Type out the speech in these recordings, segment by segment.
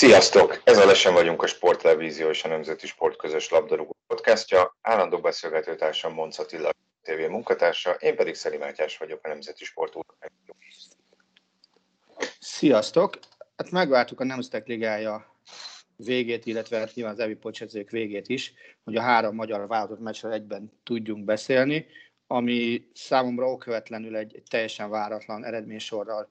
Sziasztok! Ez a Lesen vagyunk a Sporttelevízió és a Nemzeti Sport közös labdarúgó podcastja. Állandó beszélgetőtársam Monc Attila TV munkatársa, én pedig Szeri Mátyás vagyok a Nemzeti Sport. Sziasztok! Hát megvártuk a Nemzetek Ligája végét, illetve hát nyilván az Evi Pocsezék végét is, hogy a három magyar válogatott meccsről egyben tudjunk beszélni, ami számomra okvetlenül egy, egy teljesen váratlan eredménysorral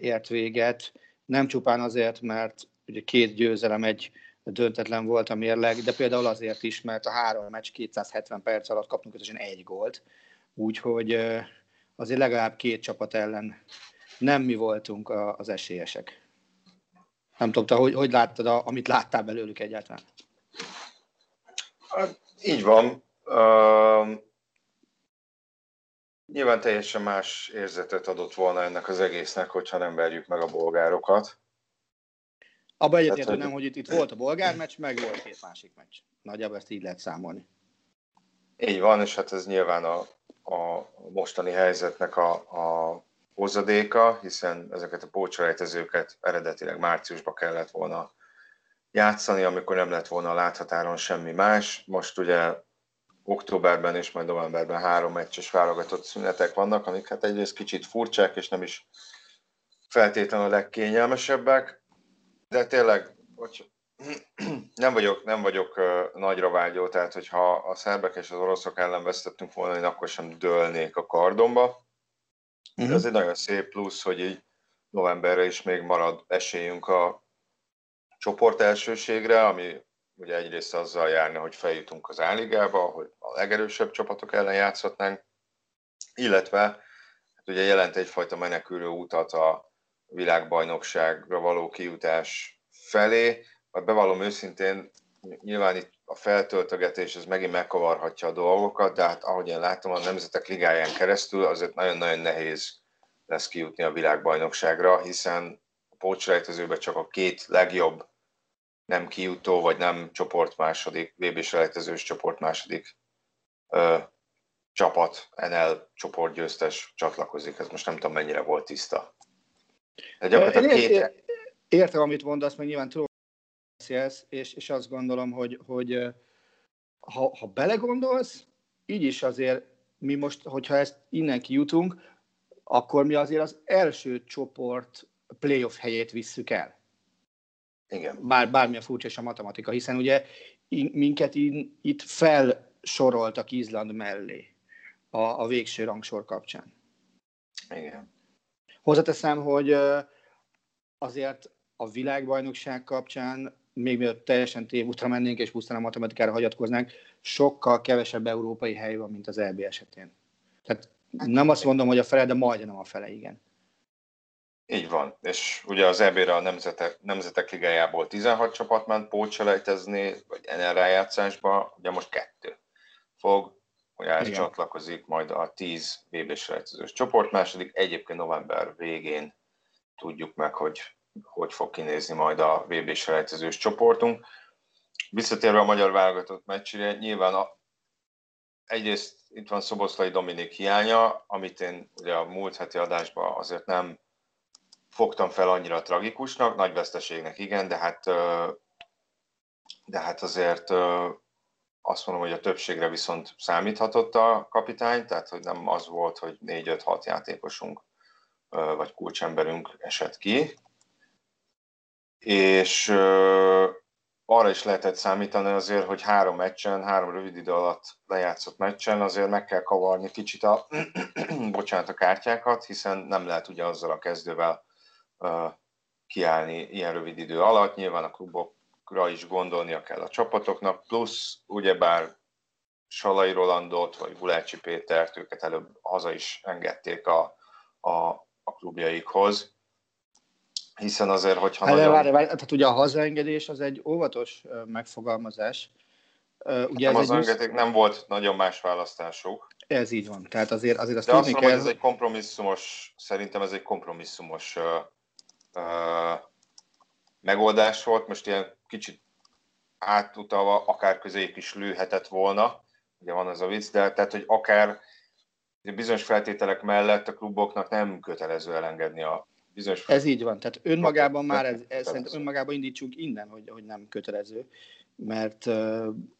ért véget. Nem csupán azért, mert ugye két győzelem, egy döntetlen volt a mérleg, de például azért is, mert a három meccs 270 perc alatt kaptunk összesen egy gólt, úgyhogy azért legalább két csapat ellen nem mi voltunk az esélyesek. Nem tudom, te hogy, hogy láttad, amit láttál belőlük egyáltalán? Hát, így van. Uh, nyilván teljesen más érzetet adott volna ennek az egésznek, hogyha nem verjük meg a bolgárokat. Abban egyetértem, nem, hogy itt, itt volt a bolgár meccs, meg volt két másik meccs. Nagyjából ezt így lehet számolni. Így van, és hát ez nyilván a, a mostani helyzetnek a, a hozadéka, hiszen ezeket a pócsolejtezőket eredetileg márciusban kellett volna játszani, amikor nem lett volna a láthatáron semmi más. Most ugye októberben és majd novemberben három meccses válogatott szünetek vannak, amik hát egyrészt kicsit furcsák, és nem is feltétlenül a legkényelmesebbek, de tényleg, hogy nem vagyok, nem vagyok nagyra vágyó, tehát hogyha a szerbek és az oroszok ellen vesztettünk volna, én akkor sem dőlnék a kardomba. Uh-huh. Ez egy nagyon szép plusz, hogy így novemberre is még marad esélyünk a csoport elsőségre, ami ugye egyrészt azzal járna, hogy feljutunk az álligába, hogy a legerősebb csapatok ellen játszhatnánk, illetve hát ugye jelent egyfajta menekülő utat a világbajnokságra való kijutás felé. Vagy bevallom őszintén, nyilván itt a feltöltögetés ez megint megkavarhatja a dolgokat, de hát ahogy én látom a Nemzetek Ligáján keresztül, azért nagyon-nagyon nehéz lesz kijutni a világbajnokságra, hiszen a pócselejtezőben csak a két legjobb nem kijutó, vagy nem csoport második, VB-s selejtezős csoport második ö, csapat, NL csoportgyőztes csatlakozik. Ez most nem tudom mennyire volt tiszta. De gyakorlatilag két... Értem, amit mondasz, meg nyilván tudom, beszélsz, és, és azt gondolom, hogy, hogy ha, ha belegondolsz, így is azért mi most, hogyha ezt innen kijutunk, akkor mi azért az első csoport playoff helyét visszük el. Igen. Bár, bármilyen furcsa is a matematika, hiszen ugye minket in, itt felsoroltak Izland mellé a, a végső rangsor kapcsán. Igen. Hozzáteszem, hogy azért a világbajnokság kapcsán, még mielőtt teljesen tévútra mennénk és pusztán a matematikára hagyatkoznánk, sokkal kevesebb európai hely van, mint az EB esetén. Tehát nem azt mondom, hogy a fele, de majdnem a fele, igen. Így van, és ugye az EB-re a Nemzetek, Nemzetek Ligájából 16 csapat ment pótselejtezni, vagy NL rájátszásba, ugye most kettő fog, hogy csatlakozik majd a 10 vb selejtezős csoport második. Egyébként november végén tudjuk meg, hogy hogy fog kinézni majd a vb selejtezős csoportunk. Visszatérve a magyar válogatott meccsére, nyilván a, egyrészt itt van Szoboszlai Dominik hiánya, amit én ugye a múlt heti adásban azért nem fogtam fel annyira tragikusnak, nagy veszteségnek igen, de hát, de hát azért azt mondom, hogy a többségre viszont számíthatott a kapitány, tehát hogy nem az volt, hogy 4-5-6 játékosunk vagy kulcsemberünk esett ki. És arra is lehetett számítani azért, hogy három meccsen, három rövid idő alatt lejátszott meccsen azért meg kell kavarni kicsit a, bocsánat, a kártyákat, hiszen nem lehet ugye azzal a kezdővel uh, kiállni ilyen rövid idő alatt. Nyilván a klubokra is gondolnia kell a csapatoknak, plusz ugyebár Salai Rolandot vagy Gulácsi Pétert, őket előbb haza is engedték a, a, a klubjaikhoz hiszen azért, hogyha hát, nagyon... Várj, várj, tehát ugye a hazaengedés az egy óvatos megfogalmazás. Ugye nem, ez az egy... nem volt nagyon más választásuk. Ez így van. Tehát azért, azért azt De azt mondom, kell... hogy ez egy kompromisszumos, szerintem ez egy kompromisszumos uh, uh, megoldás volt. Most ilyen kicsit átutalva, akár közéjük is lőhetett volna. Ugye van ez a vicc, de tehát, hogy akár bizonyos feltételek mellett a kluboknak nem kötelező elengedni a bizonyos... Ez így van, tehát önmagában már, ez, ez szerintem önmagában indítsunk innen, hogy, hogy nem kötelező, mert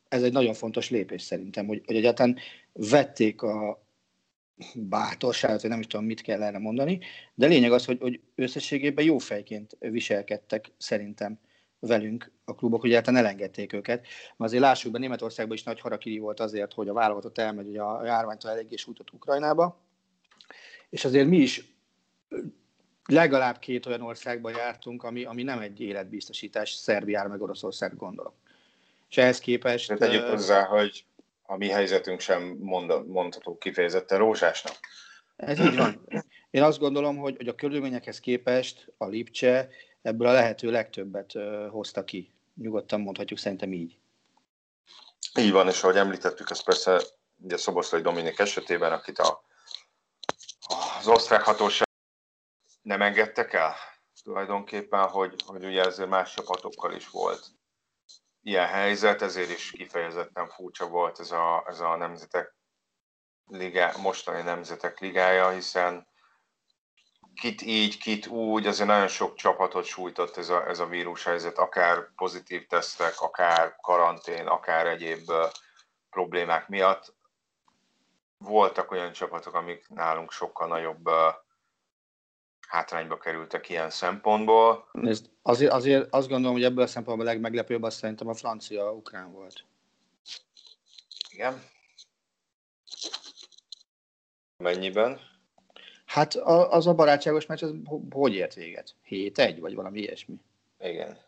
ez egy nagyon fontos lépés szerintem, hogy, hogy egyáltalán vették a bátorságot, vagy nem is tudom, mit kell erre mondani, de lényeg az, hogy, hogy összességében jó fejként viselkedtek szerintem velünk a klubok, hogy egyáltalán elengedték őket. Mert azért lássuk be, Németországban is nagy harakiri volt azért, hogy a válogatott elmegy ugye a járványtól eléggé sújtott Ukrajnába, és azért mi is legalább két olyan országban jártunk, ami, ami nem egy életbiztosítás, Szerbiára meg Oroszország gondolok. És ehhez képest... De tegyük hozzá, hogy a mi helyzetünk sem mond, mondható kifejezetten rózsásnak. Ez így van. Én azt gondolom, hogy, hogy a körülményekhez képest a Lipcse ebből a lehető legtöbbet hozta ki. Nyugodtan mondhatjuk szerintem így. Így van, és ahogy említettük, ez persze ugye Szoboszlai Dominik esetében, akit a, az osztrák hatóság nem engedtek el tulajdonképpen, hogy, hogy ugye ezért más csapatokkal is volt ilyen helyzet, ezért is kifejezetten furcsa volt ez a, ez a nemzetek ligá, mostani nemzetek ligája, hiszen kit így, kit úgy, azért nagyon sok csapatot sújtott ez a, ez a helyzet, akár pozitív tesztek, akár karantén, akár egyéb problémák miatt. Voltak olyan csapatok, amik nálunk sokkal nagyobb hátrányba kerültek ilyen szempontból. Nézd, azért, azért azt gondolom, hogy ebből a szempontból a legmeglepőbb azt szerintem a francia-ukrán volt. Igen. Mennyiben? Hát az a barátságos meccs, az hogy ért véget? 7-1, vagy valami ilyesmi? Igen.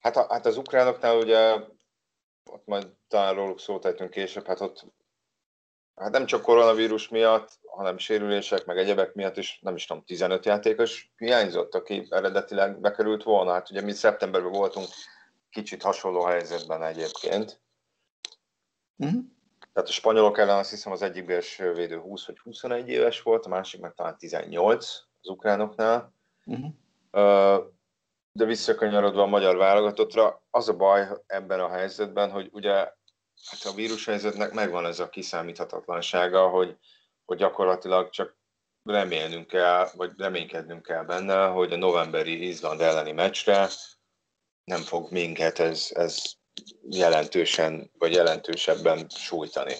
Hát, a, hát az ukránoknál ugye, ott majd talán róluk szólt később, hát ott hát nem csak koronavírus miatt, hanem sérülések, meg egyebek miatt is, nem is tudom, 15 játékos hiányzott, aki eredetileg bekerült volna. Hát ugye mi szeptemberben voltunk kicsit hasonló helyzetben egyébként. Uh-huh. Tehát a spanyolok ellen azt hiszem az egyik belső védő 20 vagy 21 éves volt, a másik meg talán 18 az ukránoknál. Uh-huh. De visszakanyarodva a magyar válogatottra, az a baj ebben a helyzetben, hogy ugye hát a vírushelyzetnek megvan ez a kiszámíthatatlansága, hogy hogy gyakorlatilag csak remélnünk kell, vagy reménykednünk kell benne, hogy a novemberi Izland elleni meccsre nem fog minket ez, ez jelentősen, vagy jelentősebben sújtani.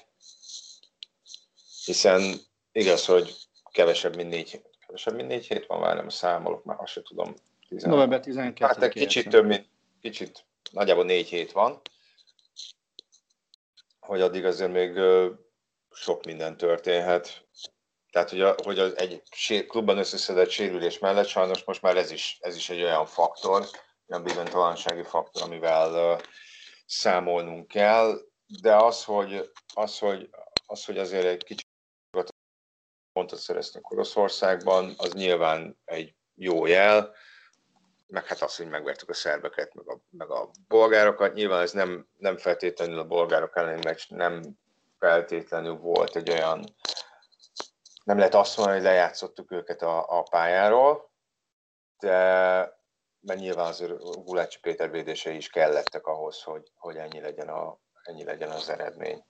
Hiszen igaz, hogy kevesebb, mint négy, kevesebb, mint négy hét van, már nem számolok, már azt sem tudom. 10, November 12 Hát egy kicsit több, mint, kicsit, nagyjából négy hét van, hogy addig azért még sok minden történhet. Tehát, hogy, a, hogy az egy klubban összeszedett sérülés mellett sajnos most már ez is, ez is egy olyan faktor, olyan bizonytalansági faktor, amivel számolnunk kell, de az, hogy, az, hogy, az, hogy azért egy kicsit pontot szereztünk Oroszországban, az nyilván egy jó jel, meg hát az, hogy megvertük a szerbeket, meg a, meg a bolgárokat. Nyilván ez nem, nem feltétlenül a bolgárok elleni meccs, nem feltétlenül volt egy olyan, nem lehet azt mondani, hogy lejátszottuk őket a, a pályáról, de mert nyilván azért Gulácsi Péter védései is kellettek ahhoz, hogy, hogy ennyi, legyen a, ennyi legyen az eredmény.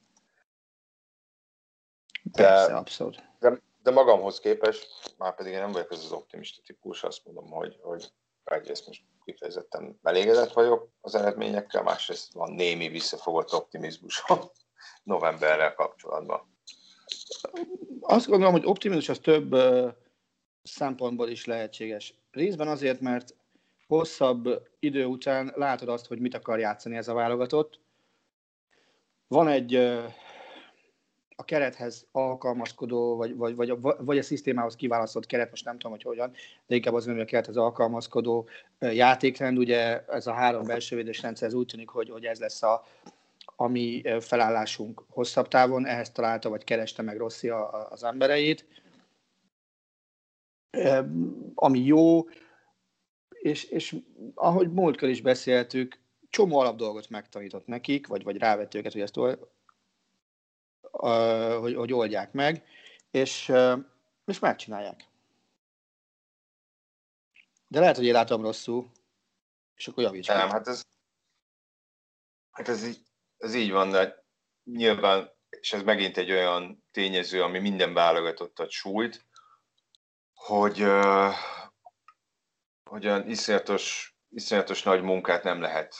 De, Persze, abszolút. De, de magamhoz képest, már pedig én nem vagyok ez az optimista típus, azt mondom, hogy, hogy egyrészt most kifejezetten elégedett vagyok az eredményekkel, másrészt van némi visszafogott optimizmusom novemberrel kapcsolatban? Azt gondolom, hogy optimizmus az több szempontból is lehetséges. Részben azért, mert hosszabb idő után látod azt, hogy mit akar játszani ez a válogatott. Van egy a kerethez alkalmazkodó, vagy, vagy, vagy, a, vagy a szisztémához kiválasztott keret, most nem tudom, hogy hogyan, de inkább az, hogy a kerethez alkalmazkodó játékrend, ugye ez a három belső védős rendszer, ez úgy tűnik, hogy, hogy ez lesz a, a mi felállásunk hosszabb távon, ehhez találta, vagy kereste meg Rossi az embereit. Ami jó, és, és ahogy múltkor is beszéltük, csomó alapdolgot megtanított nekik, vagy, vagy rávett őket, hogy ezt hogy, hogy oldják meg, és, és megcsinálják. De lehet, hogy én látom rosszul, és akkor javíts Nem, hát ez, hát ez, így, ez így van, de nyilván, és ez megint egy olyan tényező, ami minden válogatottat sújt, hogy, hogy olyan iszonyatos, iszonyatos nagy munkát nem lehet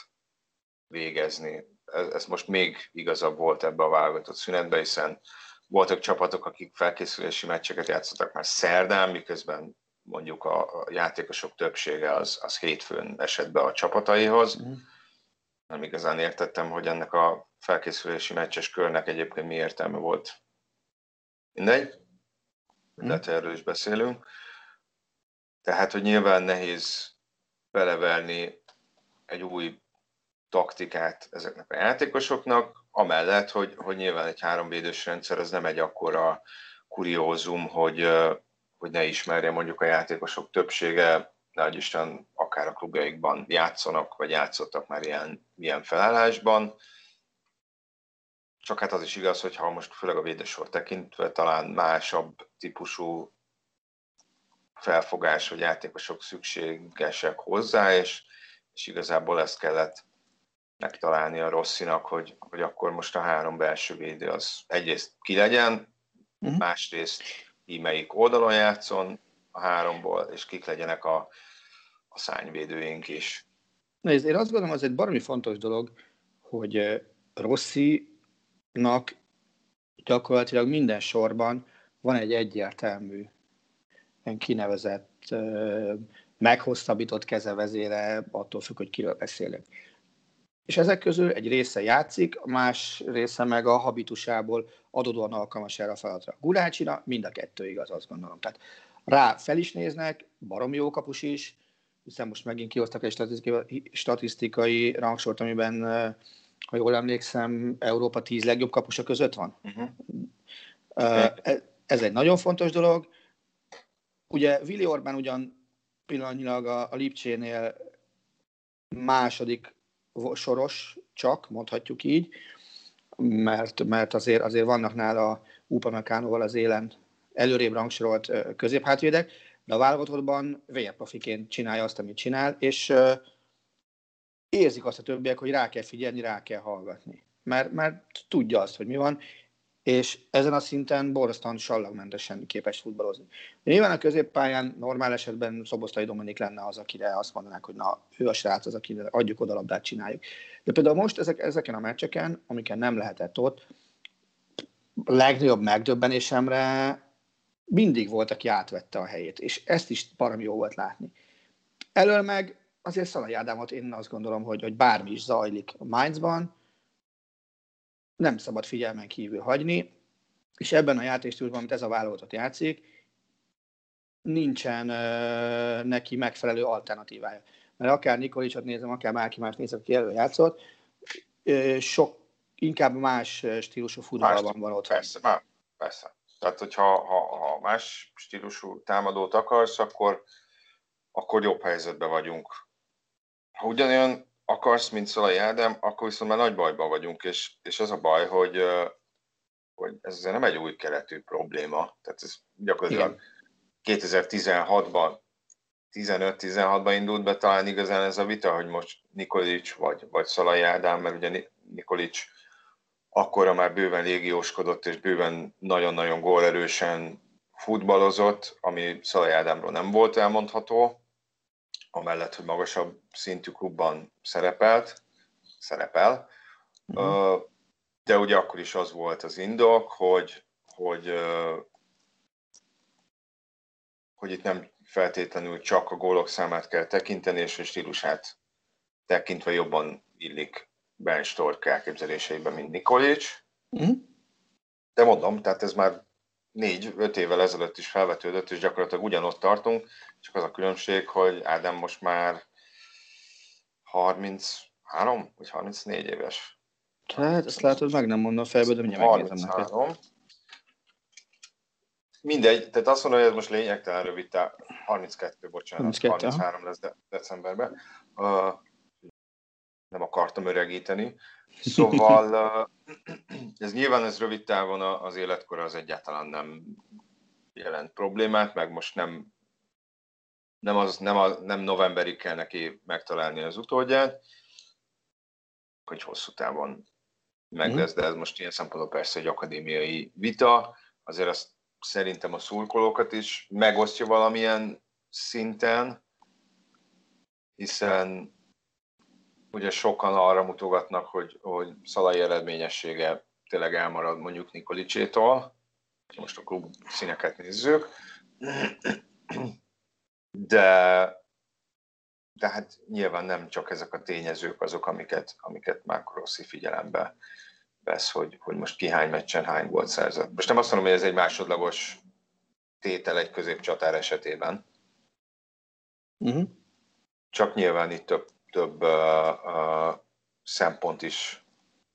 végezni ez, ez most még igazabb volt ebbe a válogatott szünetbe, hiszen voltak csapatok, akik felkészülési meccseket játszottak már szerdán, miközben mondjuk a, játékosok többsége az, az hétfőn esett be a csapataihoz. Mm. Nem igazán értettem, hogy ennek a felkészülési meccses körnek egyébként mi értelme volt. Mindegy, mm. de erről is beszélünk. Tehát, hogy nyilván nehéz belevelni egy új taktikát ezeknek a játékosoknak, amellett, hogy, hogy nyilván egy háromvédős rendszer az nem egy akkora kuriózum, hogy, hogy ne ismerje mondjuk a játékosok többsége, hogy Isten akár a klubjaikban játszanak, vagy játszottak már ilyen, ilyen felállásban. Csak hát az is igaz, hogy ha most főleg a védősor tekintve talán másabb típusú felfogás, hogy játékosok szükségesek hozzá, és, és igazából ezt kellett megtalálni a Rosszinak, hogy, hogy akkor most a három belső védő az egyrészt ki legyen, uh-huh. másrészt ki melyik oldalon játszon a háromból, és kik legyenek a, a szányvédőink is. Nézd, én azt gondolom, az egy baromi fontos dolog, hogy eh, Rosszinak gyakorlatilag minden sorban van egy egyértelmű kinevezett, meghosszabbított kezevezére, attól függ, hogy kiről beszélek és ezek közül egy része játszik, a más része meg a habitusából adódóan alkalmas erre a feladatra. Gulácsira mind a kettő igaz, azt gondolom. Tehát rá fel is néznek, baromi jó kapus is, hiszen most megint kihoztak egy statisztikai, statisztikai rangsort, amiben, ha jól emlékszem, Európa tíz legjobb kapusa között van. Uh-huh. Ez egy nagyon fontos dolog. Ugye Willi Orbán ugyan pillanatnyilag a, a Lipcsénél második soros csak, mondhatjuk így, mert, mert azért, azért vannak nála Upamecanoval az élen előrébb rangsorolt középhátvédek, de a válogatottban vérprofiként csinálja azt, amit csinál, és érzik azt a többiek, hogy rá kell figyelni, rá kell hallgatni. Mert, mert tudja azt, hogy mi van, és ezen a szinten borzasztóan sallagmentesen képes futballozni. Nyilván a középpályán normál esetben Szoboszlai Dominik lenne az, akire azt mondanák, hogy na, ő a srác az, akire adjuk oda labdát, csináljuk. De például most ezek, ezeken a meccseken, amiken nem lehetett ott, legnagyobb megdöbbenésemre mindig volt, aki átvette a helyét, és ezt is param jó volt látni. Elől meg azért Szalai Ádámot én azt gondolom, hogy, hogy bármi is zajlik a Mainzban, nem szabad figyelmen kívül hagyni, és ebben a játékstílusban, amit ez a válogatott játszik, nincsen uh, neki megfelelő alternatívája. Mert akár Nikolicsot nézem, akár bárki más nézem, aki elő játszott, uh, sok, inkább más stílusú futballban van ott. Persze, már, persze. Tehát, hogyha ha, ha más stílusú támadót akarsz, akkor, akkor jobb helyzetben vagyunk. Ha ugyanolyan akarsz, mint Szalai Ádám, akkor viszont már nagy bajban vagyunk, és, és az a baj, hogy, hogy ez azért nem egy új keletű probléma. Tehát ez gyakorlatilag Igen. 2016-ban 15-16-ban indult be talán igazán ez a vita, hogy most Nikolics vagy, vagy Szalai Ádám, mert ugye Nikolics akkora már bőven légióskodott, és bőven nagyon-nagyon gólerősen futballozott, ami Szalai Ádámról nem volt elmondható, amellett, hogy magasabb szintű klubban szerepelt, szerepel, uh-huh. de ugye akkor is az volt az indok, hogy, hogy, hogy itt nem, feltétlenül csak a gólok számát kell tekinteni, és a stílusát tekintve jobban illik Ben Stork elképzeléseiben, mint Nikolic. Mm. De mondom, tehát ez már négy-öt évvel ezelőtt is felvetődött, és gyakorlatilag ugyanott tartunk, csak az a különbség, hogy Ádám most már 33 vagy 34 éves. Hát, ezt látod, meg nem mondom fejből, de mindjárt megnézem neked. Mindegy, tehát azt mondom, hogy ez most lényegtelen rövid, tehát 32, bocsánat, 32, 33 aha. lesz de, decemberben. Uh, nem akartam öregíteni. Szóval ez nyilván ez rövid távon az életkor az egyáltalán nem jelent problémát, meg most nem nem, az, nem, a, nem novemberig kell neki megtalálni az utódját, hogy hosszú távon meg mhm. lesz, de ez most ilyen szempontból persze egy akadémiai vita, azért azt szerintem a szurkolókat is megosztja valamilyen szinten, hiszen ugye sokan arra mutogatnak, hogy, hogy Szalai eredményessége tényleg elmarad mondjuk Nikolicsétól, most a klub színeket nézzük, de, de hát nyilván nem csak ezek a tényezők azok, amiket, amiket Marco Rossi figyelembe vesz, hogy, hogy most ki hány meccsen hány volt szerzett. Most nem azt mondom, hogy ez egy másodlagos tétel egy középcsatár esetében. Uh-huh. Csak nyilván itt több, több uh, uh, szempont is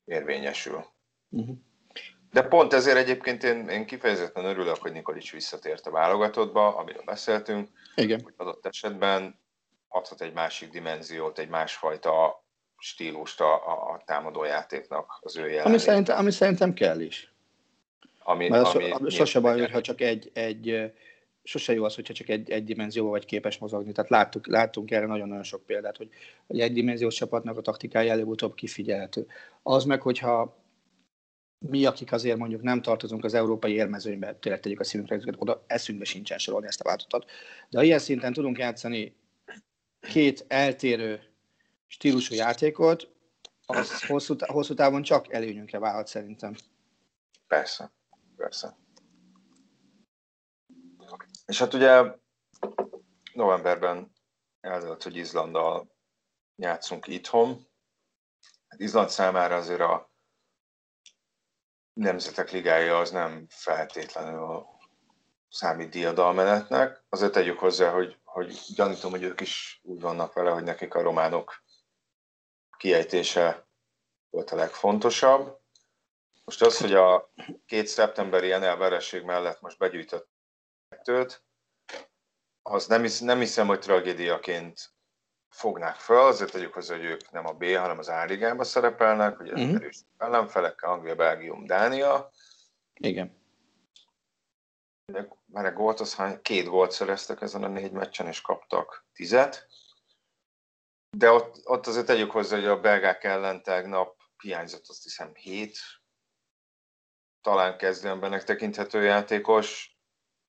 érvényesül. Uh-huh. De pont ezért egyébként én, én kifejezetten örülök, hogy Nikolics visszatért a válogatottba, amiről beszéltünk. Igen. Hogy adott esetben adhat egy másik dimenziót, egy másfajta stílust a, a, a támadójátéknak az ő jelenléte. Ami szerintem, ami szerintem kell is. Ami, Mert ami, ami sose baj, hogyha csak egy, egy sose jó az, hogyha csak egy, egy dimenzióval vagy képes mozogni. Tehát láttuk, láttunk erre nagyon-nagyon sok példát, hogy, egy dimenziós csapatnak a taktikája előbb-utóbb kifigyelhető. Az meg, hogyha mi, akik azért mondjuk nem tartozunk az európai érmezőnybe, tényleg tegyük a szívünkre, oda eszünkbe sincsen sorolni ezt a változatot. De ilyen szinten tudunk játszani két eltérő stílusú játékot, az hosszú, hosszú távon csak előnyünkre válhat szerintem. Persze, persze. És hát ugye novemberben eldőlt, hogy Izlanddal játszunk itthon. Hát Izland számára azért a Nemzetek Ligája az nem feltétlenül számít diadalmenetnek. Azért tegyük hozzá, hogy, hogy gyanítom, hogy ők is úgy vannak vele, hogy nekik a románok kiejtése volt a legfontosabb. Most az, hogy a két szeptemberi NL vereség mellett most begyűjtött kettőt, az nem, hisz, nem hiszem, hogy tragédiaként fognák fel, azért tegyük hozzá, hogy ők nem a B, hanem az A szerepelnek, ez uh-huh. erős ellenfelekkel, Anglia, Belgium, Dánia. Igen. Már a gólt, az hány, két gólt szereztek ezen a négy meccsen, és kaptak tizet. De ott, ott azért tegyük hozzá, hogy a belgák ellen tegnap hiányzott azt hiszem hét, talán kezdőembernek tekinthető játékos,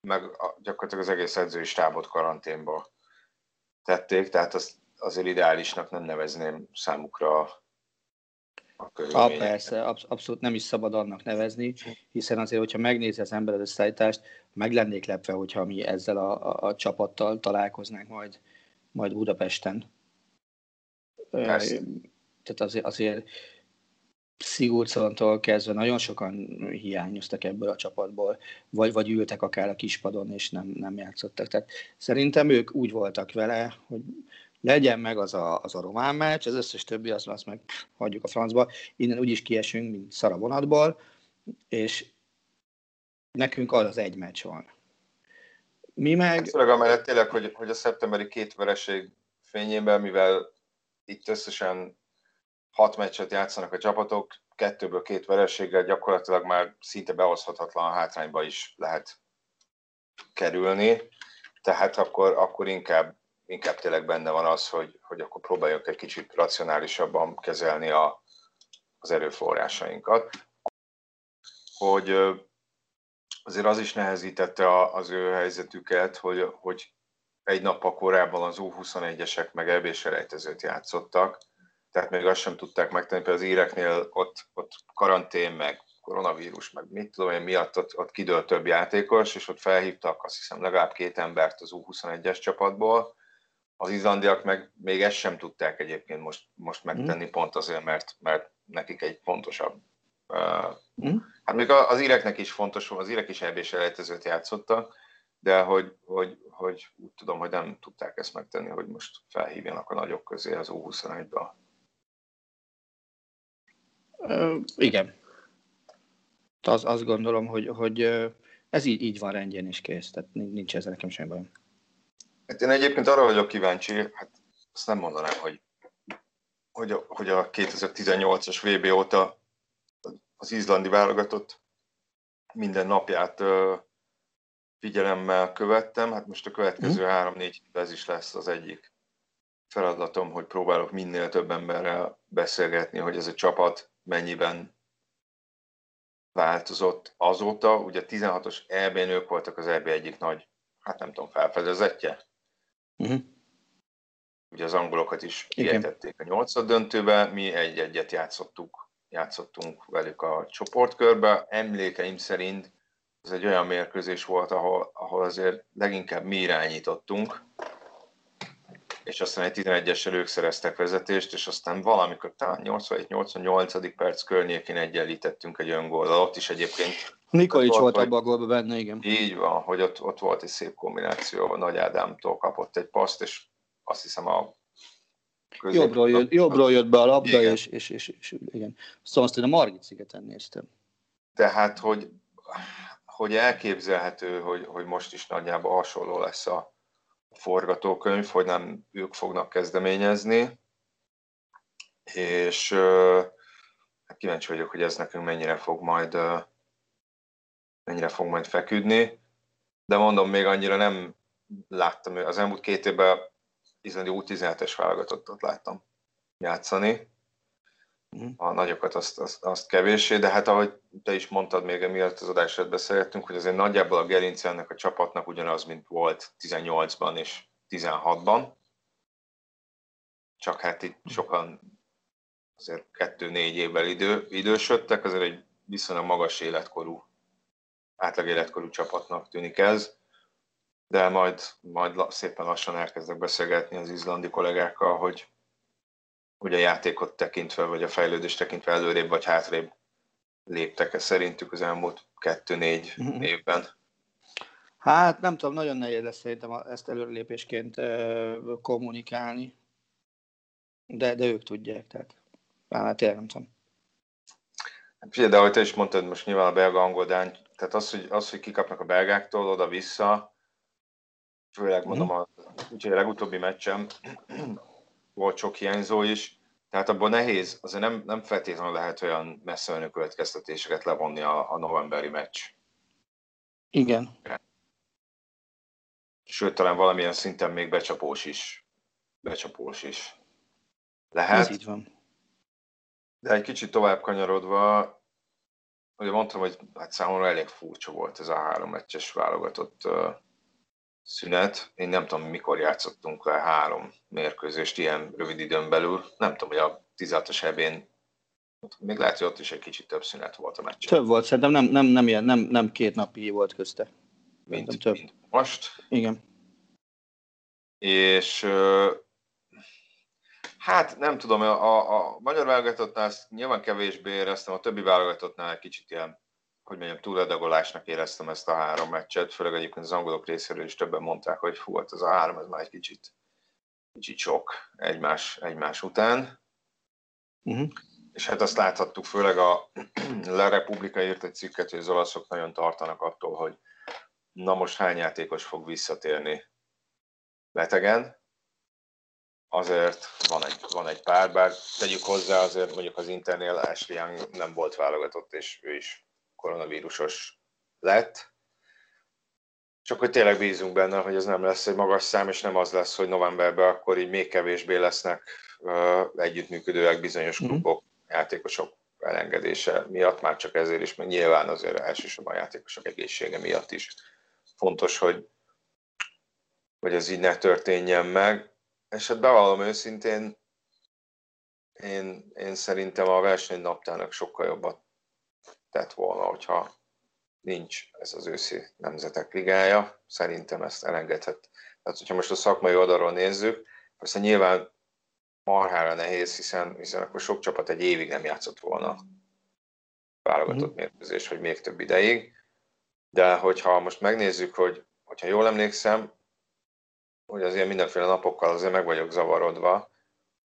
meg gyakorlatilag az egész edzői stábot karanténba tették, tehát azt azért ideálisnak nem nevezném számukra a ah, persze, absz- abszolút nem is szabad annak nevezni, hiszen azért, hogyha megnézi az ember az összeállítást, meg lennék lepve, hogyha mi ezzel a, a, a csapattal találkoznánk majd, majd Budapesten. Persze. Tehát azért, azért Szigurcontól kezdve nagyon sokan hiányoztak ebből a csapatból, vagy, vagy ültek akár a kispadon, és nem, nem játszottak. Tehát szerintem ők úgy voltak vele, hogy legyen meg az a, az a román meccs, az összes többi, azt, azt meg hagyjuk a francba, innen úgyis kiesünk, mint szar a vonatból, és nekünk az az egy meccs van. Mi meg... Hát főleg amellett tényleg, hogy, hogy a szeptemberi két vereség fényében, mivel itt összesen hat meccset játszanak a csapatok, kettőből két vereséggel gyakorlatilag már szinte behozhatatlan hátrányba is lehet kerülni, tehát akkor, akkor inkább, inkább tényleg benne van az, hogy, hogy akkor próbáljunk egy kicsit racionálisabban kezelni a, az erőforrásainkat. Hogy azért az is nehezítette az ő helyzetüket, hogy, hogy egy nappal korábban az U21-esek meg eb játszottak, tehát még azt sem tudták megtenni, például az íreknél ott, ott karantén, meg koronavírus, meg mit tudom én miatt ott, ott kidőlt több játékos, és ott felhívtak azt hiszem legalább két embert az U21-es csapatból. Az izlandiak meg még ezt sem tudták egyébként most, most megtenni, mm. pont azért, mert, mert nekik egy fontosabb uh, mm. Hát még az íreknek is fontos, az írek is eb elejtezőt játszottak, de hogy, hogy, hogy úgy tudom, hogy nem tudták ezt megtenni, hogy most felhívjanak a nagyok közé az U21-be. Uh, igen. Az, azt gondolom, hogy, hogy ez így, így van rendjén is kész, tehát nincs ezzel nekem semmi bajom. Hát én egyébként arra vagyok kíváncsi, hát azt nem mondanám, hogy, hogy, a, hogy a 2018-as VB óta az izlandi válogatott minden napját figyelemmel követtem. Hát most a következő mhm. három-négy mm. ez is lesz az egyik feladatom, hogy próbálok minél több emberrel beszélgetni, hogy ez a csapat mennyiben változott azóta. Ugye 16-os EB nők voltak az EB egyik nagy, hát nem tudom, felfedezetje. Uh-huh. Ugye az angolokat is kiejtették a nyolcad döntőbe, mi egy-egyet játszottuk, játszottunk velük a csoportkörbe. Emlékeim szerint ez egy olyan mérkőzés volt, ahol, ahol azért leginkább mi irányítottunk, és aztán egy 11-essel ők szereztek vezetést, és aztán valamikor talán 87-88. perc környékén egyenlítettünk egy öngóllal. Ott is egyébként... Nikolics volt, volt abban a gólban benne, igen. Így van, hogy ott, ott volt egy szép kombináció, Nagy Ádámtól kapott egy paszt, és azt hiszem a közép... jobbról, jött, jobbról jött be a labda, és, és, és, és, igen. Szóval azt én a Margit szigeten néztem. Tehát, hogy, hogy elképzelhető, hogy, hogy most is nagyjából hasonló lesz a, forgatókönyv, hogy nem ők fognak kezdeményezni, és hát kíváncsi vagyok, hogy ez nekünk mennyire fog majd mennyire fog majd feküdni, de mondom, még annyira nem láttam, az elmúlt két évben izlandi U17-es válogatottat láttam játszani. A nagyokat azt, azt, azt kevéssé, de hát ahogy te is mondtad még emiatt az adásra beszélgettünk, hogy azért nagyjából a gerince ennek a csapatnak ugyanaz, mint volt 18-ban és 16-ban, csak hát itt sokan azért kettő-négy évvel idő, idősödtek, azért egy viszonylag magas életkorú, átlag életkorú csapatnak tűnik ez, de majd, majd szépen lassan elkezdek beszélgetni az izlandi kollégákkal, hogy hogy a játékot tekintve, vagy a fejlődést tekintve előrébb vagy hátrébb léptek-e szerintük az elmúlt kettő-négy mm-hmm. évben? Hát nem tudom, nagyon nehéz lesz szerintem ezt előrelépésként kommunikálni, de, de ők tudják, tehát hát tényleg nem tudom. Hát de ahogy te is mondtad, most nyilván a belga angol, tehát az, hogy, az, hogy kikapnak a belgáktól oda-vissza, főleg mondom, mm. a, úgyhogy a legutóbbi meccsem, volt sok hiányzó is, tehát abból nehéz, azért nem, nem feltétlenül lehet olyan messze következtetéseket levonni a, a novemberi meccs. Igen. Sőt, talán valamilyen szinten még becsapós is. Becsapós is. Lehet. Ez így van. De egy kicsit tovább kanyarodva, ugye mondtam, hogy hát számomra elég furcsa volt ez a három meccses válogatott szünet. Én nem tudom, mikor játszottunk le három mérkőzést ilyen rövid időn belül. Nem tudom, hogy a 16-os ebén még lehet, hogy ott is egy kicsit több szünet volt a meccs. Több volt, szerintem nem, nem, nem, ilyen, nem, nem két napi volt közte. Mint, több. mint most. Igen. És hát nem tudom, a, a magyar válogatottnál nyilván kevésbé éreztem, a többi válogatottnál egy kicsit ilyen hogy mondjam, túladagolásnak éreztem ezt a három meccset, főleg egyébként az angolok részéről is többen mondták, hogy fú, hát az a három, ez már egy kicsit, kicsit sok egymás, egymás után. Uh-huh. És hát azt láthattuk, főleg a Le Republika írt egy cikket, hogy az olaszok nagyon tartanak attól, hogy na most hány játékos fog visszatérni betegen. Azért van egy, van egy pár, bár tegyük hozzá, azért mondjuk az Internél Ashley Young nem volt válogatott, és ő is koronavírusos lett. Csak hogy tényleg bízunk benne, hogy ez nem lesz egy magas szám, és nem az lesz, hogy novemberben akkor így még kevésbé lesznek uh, együttműködőek bizonyos mhm. klubok, mm. játékosok elengedése miatt, már csak ezért is, meg nyilván azért elsősorban a játékosok egészsége miatt is fontos, hogy, hogy ez így ne történjen meg. És hát bevallom őszintén, én, én szerintem a versenynaptának sokkal jobbat tett volna, hogyha nincs ez az őszi nemzetek ligája. Szerintem ezt elengedhet. Tehát, hogyha most a szakmai oldalról nézzük, persze nyilván marhára nehéz, hiszen, hiszen akkor sok csapat egy évig nem játszott volna válogatott mm. mérkőzés, vagy még több ideig. De hogyha most megnézzük, hogy hogyha jól emlékszem, hogy az ilyen mindenféle napokkal azért meg vagyok zavarodva,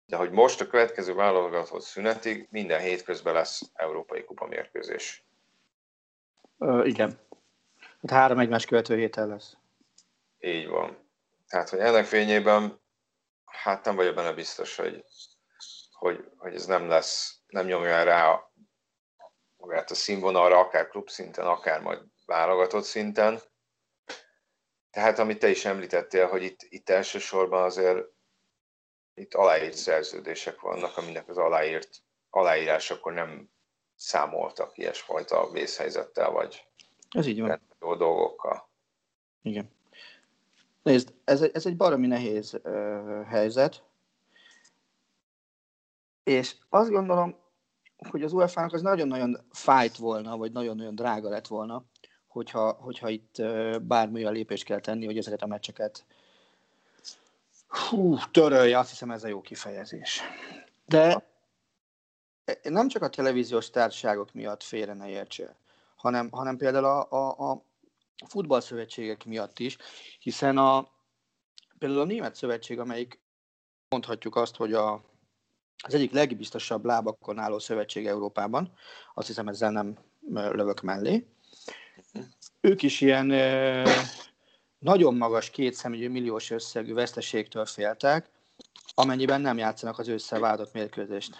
de hogy most a következő válogatott szünetig minden hétközben lesz Európai Kupa mérkőzés. Ö, igen. Hát három egymás követő héten lesz. Így van. Tehát, hogy ennek fényében, hát nem vagyok benne biztos, hogy, hogy, hogy ez nem lesz, nem nyomja rá a, magát a színvonalra, akár klub szinten, akár majd válogatott szinten. Tehát, amit te is említettél, hogy itt, itt elsősorban azért itt aláírt szerződések vannak, aminek az aláírt aláírásokor nem számoltak ilyesfajta vészhelyzettel, vagy ez így van. jó dolgokkal. Igen. Nézd, ez egy, ez egy baromi nehéz uh, helyzet, és azt gondolom, hogy az UEFA-nak az nagyon-nagyon fájt volna, vagy nagyon-nagyon drága lett volna, hogyha, hogyha itt bármilyen lépést kell tenni, hogy ezeket a meccseket hú, törölje, azt hiszem ez a jó kifejezés. De nem csak a televíziós társaságok miatt félre ne értsél, hanem, hanem például a, a, a futballszövetségek miatt is, hiszen a, például a Német Szövetség, amelyik mondhatjuk azt, hogy a, az egyik legbiztosabb lábakon álló szövetség Európában, azt hiszem ezzel nem lövök mellé, ők is ilyen nagyon magas kétszemügyű milliós összegű veszteségtől féltek, amennyiben nem játszanak az összevállalt mérkőzést.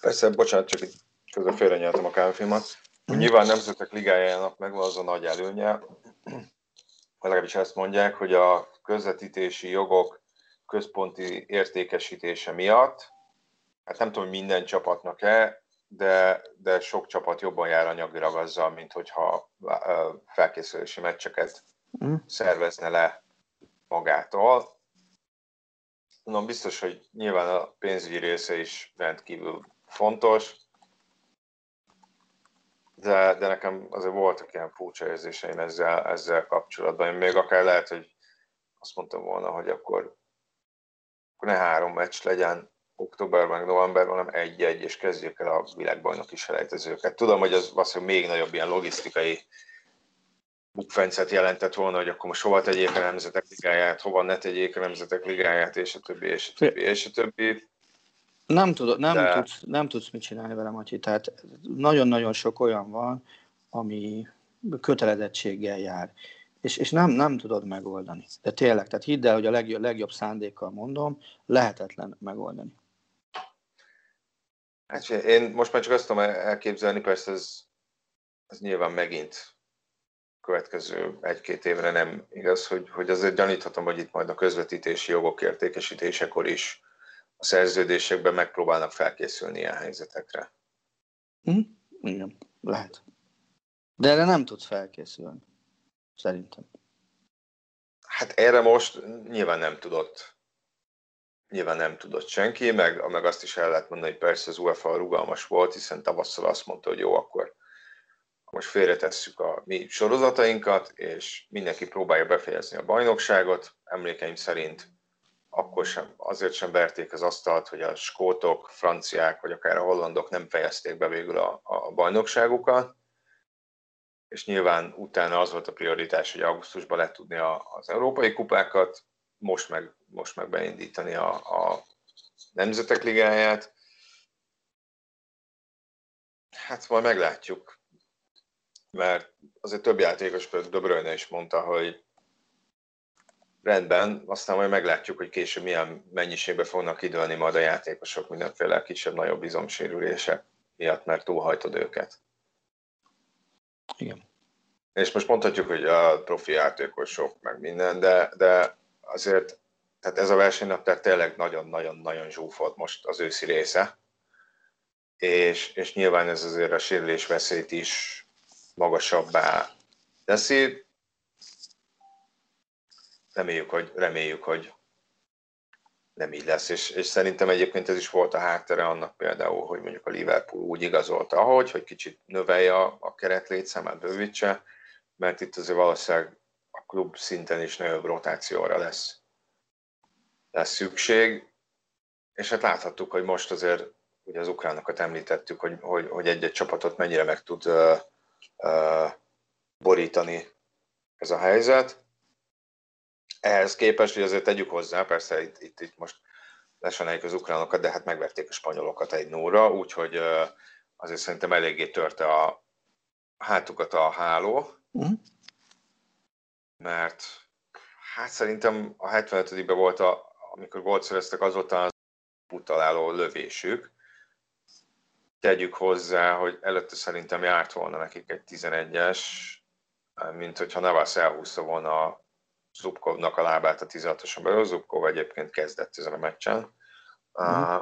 Persze, bocsánat, csak itt közben félrenyeltem a kávéfilmat. Nyilván nemzetek ligájának megvan az a nagy előnye, legalábbis ezt mondják, hogy a közvetítési jogok központi értékesítése miatt, hát nem tudom, hogy minden csapatnak-e, de, de sok csapat jobban jár anyagilag azzal, mint hogyha felkészülési meccseket mm. szervezne le magától. Mondom, biztos, hogy nyilván a pénzügyi része is rendkívül fontos, de, de nekem azért voltak ilyen furcsa érzéseim ezzel, ezzel kapcsolatban. Én még akár lehet, hogy azt mondtam volna, hogy akkor, akkor ne három meccs legyen októberben, novemberben, hanem egy-egy, és kezdjük el a világbajnoki selejtezőket. Tudom, hogy az valószínűleg még nagyobb ilyen logisztikai bukfencet jelentett volna, hogy akkor most hova tegyék a nemzetek ligáját, hova ne tegyék a nemzetek ligáját, és a többi, és a többi, és a többi. Nem, tudod, nem, De... tudsz, nem tudsz mit csinálni vele, Matyi. Tehát nagyon-nagyon sok olyan van, ami kötelezettséggel jár. És, és nem, nem tudod megoldani. De tényleg, tehát hidd el, hogy a legjobb, legjobb szándékkal mondom, lehetetlen megoldani. Hát én most már csak azt tudom elképzelni, persze ez, ez nyilván megint következő egy-két évre nem igaz, hogy, hogy azért gyaníthatom, hogy itt majd a közvetítési jogok értékesítésekor is a szerződésekben megpróbálnak felkészülni ilyen helyzetekre. Hm? Igen, lehet. De erre nem tudsz felkészülni, szerintem. Hát erre most nyilván nem tudott. Nyilván nem tudott senki, meg, meg azt is el lehet mondani, hogy persze az UEFA rugalmas volt, hiszen tavasszal azt mondta, hogy jó, akkor most félretesszük a mi sorozatainkat, és mindenki próbálja befejezni a bajnokságot. Emlékeim szerint akkor sem, azért sem verték az asztalt, hogy a skótok, franciák, vagy akár a hollandok nem fejezték be végül a, a bajnokságukat, és nyilván utána az volt a prioritás, hogy augusztusban le tudni a, az európai kupákat, most meg, most meg beindítani a, a nemzetek ligáját. Hát majd meglátjuk, mert azért több játékos, például De is mondta, hogy rendben, aztán majd meglátjuk, hogy később milyen mennyiségbe fognak időlni majd a játékosok mindenféle kisebb-nagyobb izomsérülések miatt, mert túlhajtod őket. Igen. És most mondhatjuk, hogy a profi játékosok, meg minden, de, de azért tehát ez a versenynaptár tényleg nagyon-nagyon-nagyon zsúfolt most az őszi része, és, és nyilván ez azért a sérülés veszélyt is magasabbá teszi. Reméljük, hogy, reméljük, hogy, nem így lesz, és, és szerintem egyébként ez is volt a háttere annak például, hogy mondjuk a Liverpool úgy igazolta, ahogy, hogy kicsit növelje a, a keret létszámát, bővítse, mert itt azért valószínűleg klub szinten is nagyobb rotációra lesz, lesz szükség, és hát láthattuk, hogy most azért ugye az ukránokat említettük, hogy, hogy, hogy egy-egy csapatot mennyire meg tud uh, uh, borítani ez a helyzet. Ehhez képest, hogy azért tegyük hozzá, persze itt, itt, itt most lesanáljük az ukránokat, de hát megverték a spanyolokat egy nóra, úgyhogy uh, azért szerintem eléggé törte a hátukat a háló, uh-huh. Mert hát szerintem a 75-ben volt, a, amikor volt szereztek, az volt az utaláló lövésük, tegyük hozzá, hogy előtte szerintem járt volna nekik egy 11-es, mint hogyha Navas elhúzta volna Zubkovnak a lábát a 16-oson belül. Zubkov egyébként kezdett ezen a meccsen. Mm.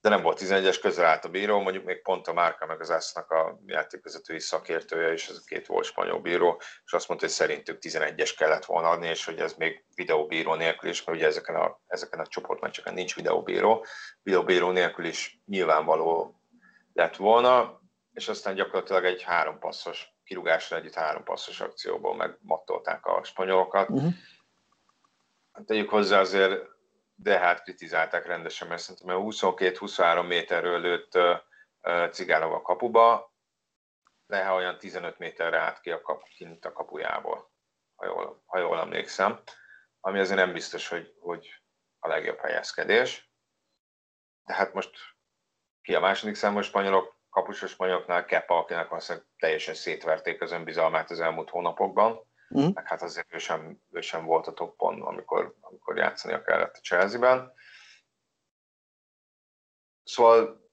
De nem volt 11-es, közel állt a bíró, mondjuk még pont a Márka meg az Ásznak a játékvezetői szakértője, és ez a két volt spanyol bíró, és azt mondta, hogy szerintük 11-es kellett volna adni, és hogy ez még videóbíró nélkül is, mert ugye ezeken a, ezeken a csoportmeccseken nincs videóbíró, videóbíró nélkül is nyilvánvaló lett volna, és aztán gyakorlatilag egy három passzos kirúgásra együtt három passzos akcióból megmattolták a spanyolokat. Uh-huh. Tegyük hozzá azért, de hát kritizálták rendesen, mert szerintem 22-23 méterről lőtt Cigánov a kapuba, Leha olyan 15 méterre át ki a kap, kint a kapujából, ha jól, ha jól emlékszem, ami azért nem biztos, hogy, hogy a legjobb helyezkedés. De hát most ki a második számos spanyolok, kapusos spanyoloknál Kepa, akinek valószínűleg teljesen szétverték az önbizalmát az elmúlt hónapokban, mm. meg hát azért ő sem, ő sem volt a toppon, amikor, amikor játszania kellett a Chelsea-ben. Szóval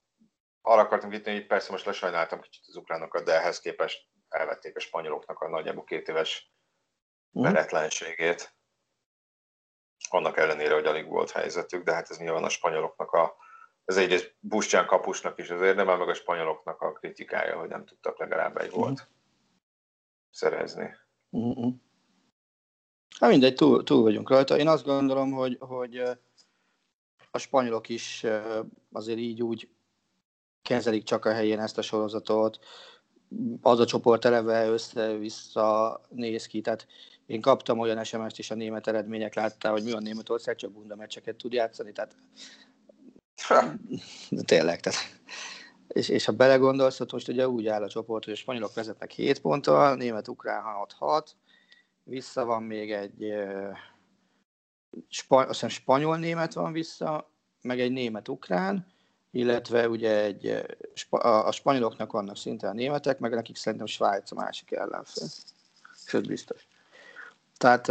arra akartam kitérni, hogy persze most lesajnáltam kicsit az ukránokat, de ehhez képest elvették a spanyoloknak a nagyjából két éves mm. veretlenségét. Annak ellenére, hogy alig volt helyzetük, de hát ez nyilván a spanyoloknak a, ez egyrészt Bustyán kapusnak is az érdemel, meg a spanyoloknak a kritikája, hogy nem tudtak legalább egy volt mm. szerezni. Mm-mm. Hát mindegy, túl, túl vagyunk rajta. Én azt gondolom, hogy, hogy a spanyolok is azért így úgy kezelik csak a helyén ezt a sorozatot. Az a csoport eleve össze-vissza néz ki. Tehát én kaptam olyan SMS-t is a német eredmények láttál, hogy mi a Németország csak bunda meccseket tud játszani. Tehát tényleg, tehát és, és ha belegondolsz, hogy most ugye úgy áll a csoport, hogy a spanyolok vezetnek 7 ponttal, német-ukrán 6-6, vissza van még egy spa, azt spanyol-német van vissza, meg egy német-ukrán, illetve ugye egy, a spanyoloknak vannak szinte a németek, meg nekik szerintem Svájc a másik ellenfél. Sőt, biztos. Tehát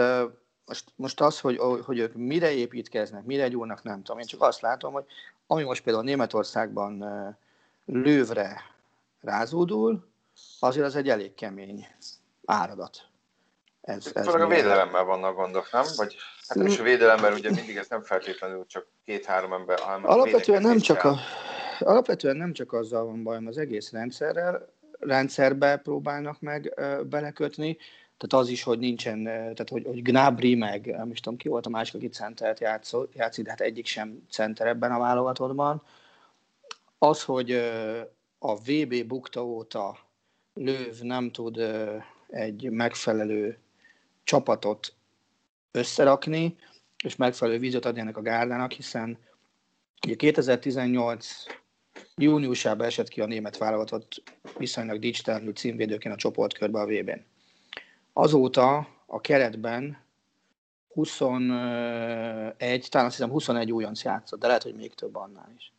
most, most az, hogy, hogy ők mire építkeznek, mire gyúrnak, nem tudom. Én csak azt látom, hogy ami most például Németországban lővre rázódul, azért az egy elég kemény áradat. Ez, ez a védelemmel vannak gondok, nem? Vagy hát is a védelemmel, ugye mindig ez nem feltétlenül csak két-három ember, hanem alapvetően nem csak a, Alapvetően nem csak azzal van bajom az egész rendszerrel, rendszerbe próbálnak meg belekötni, tehát az is, hogy nincsen, tehát hogy, hogy Gnabry meg, nem is tudom ki volt a másik, aki centert játszik, de hát egyik sem center ebben a válogatottban. Az, hogy a VB bukta óta Löv nem tud egy megfelelő csapatot összerakni, és megfelelő vízot adni ennek a gárdának, hiszen ugye 2018 júniusában esett ki a német válogatott viszonylag dicsterlő címvédőként a csoportkörbe a VB-n. Azóta a keretben 21, talán azt hiszem 21 újonc játszott, de lehet, hogy még több annál is.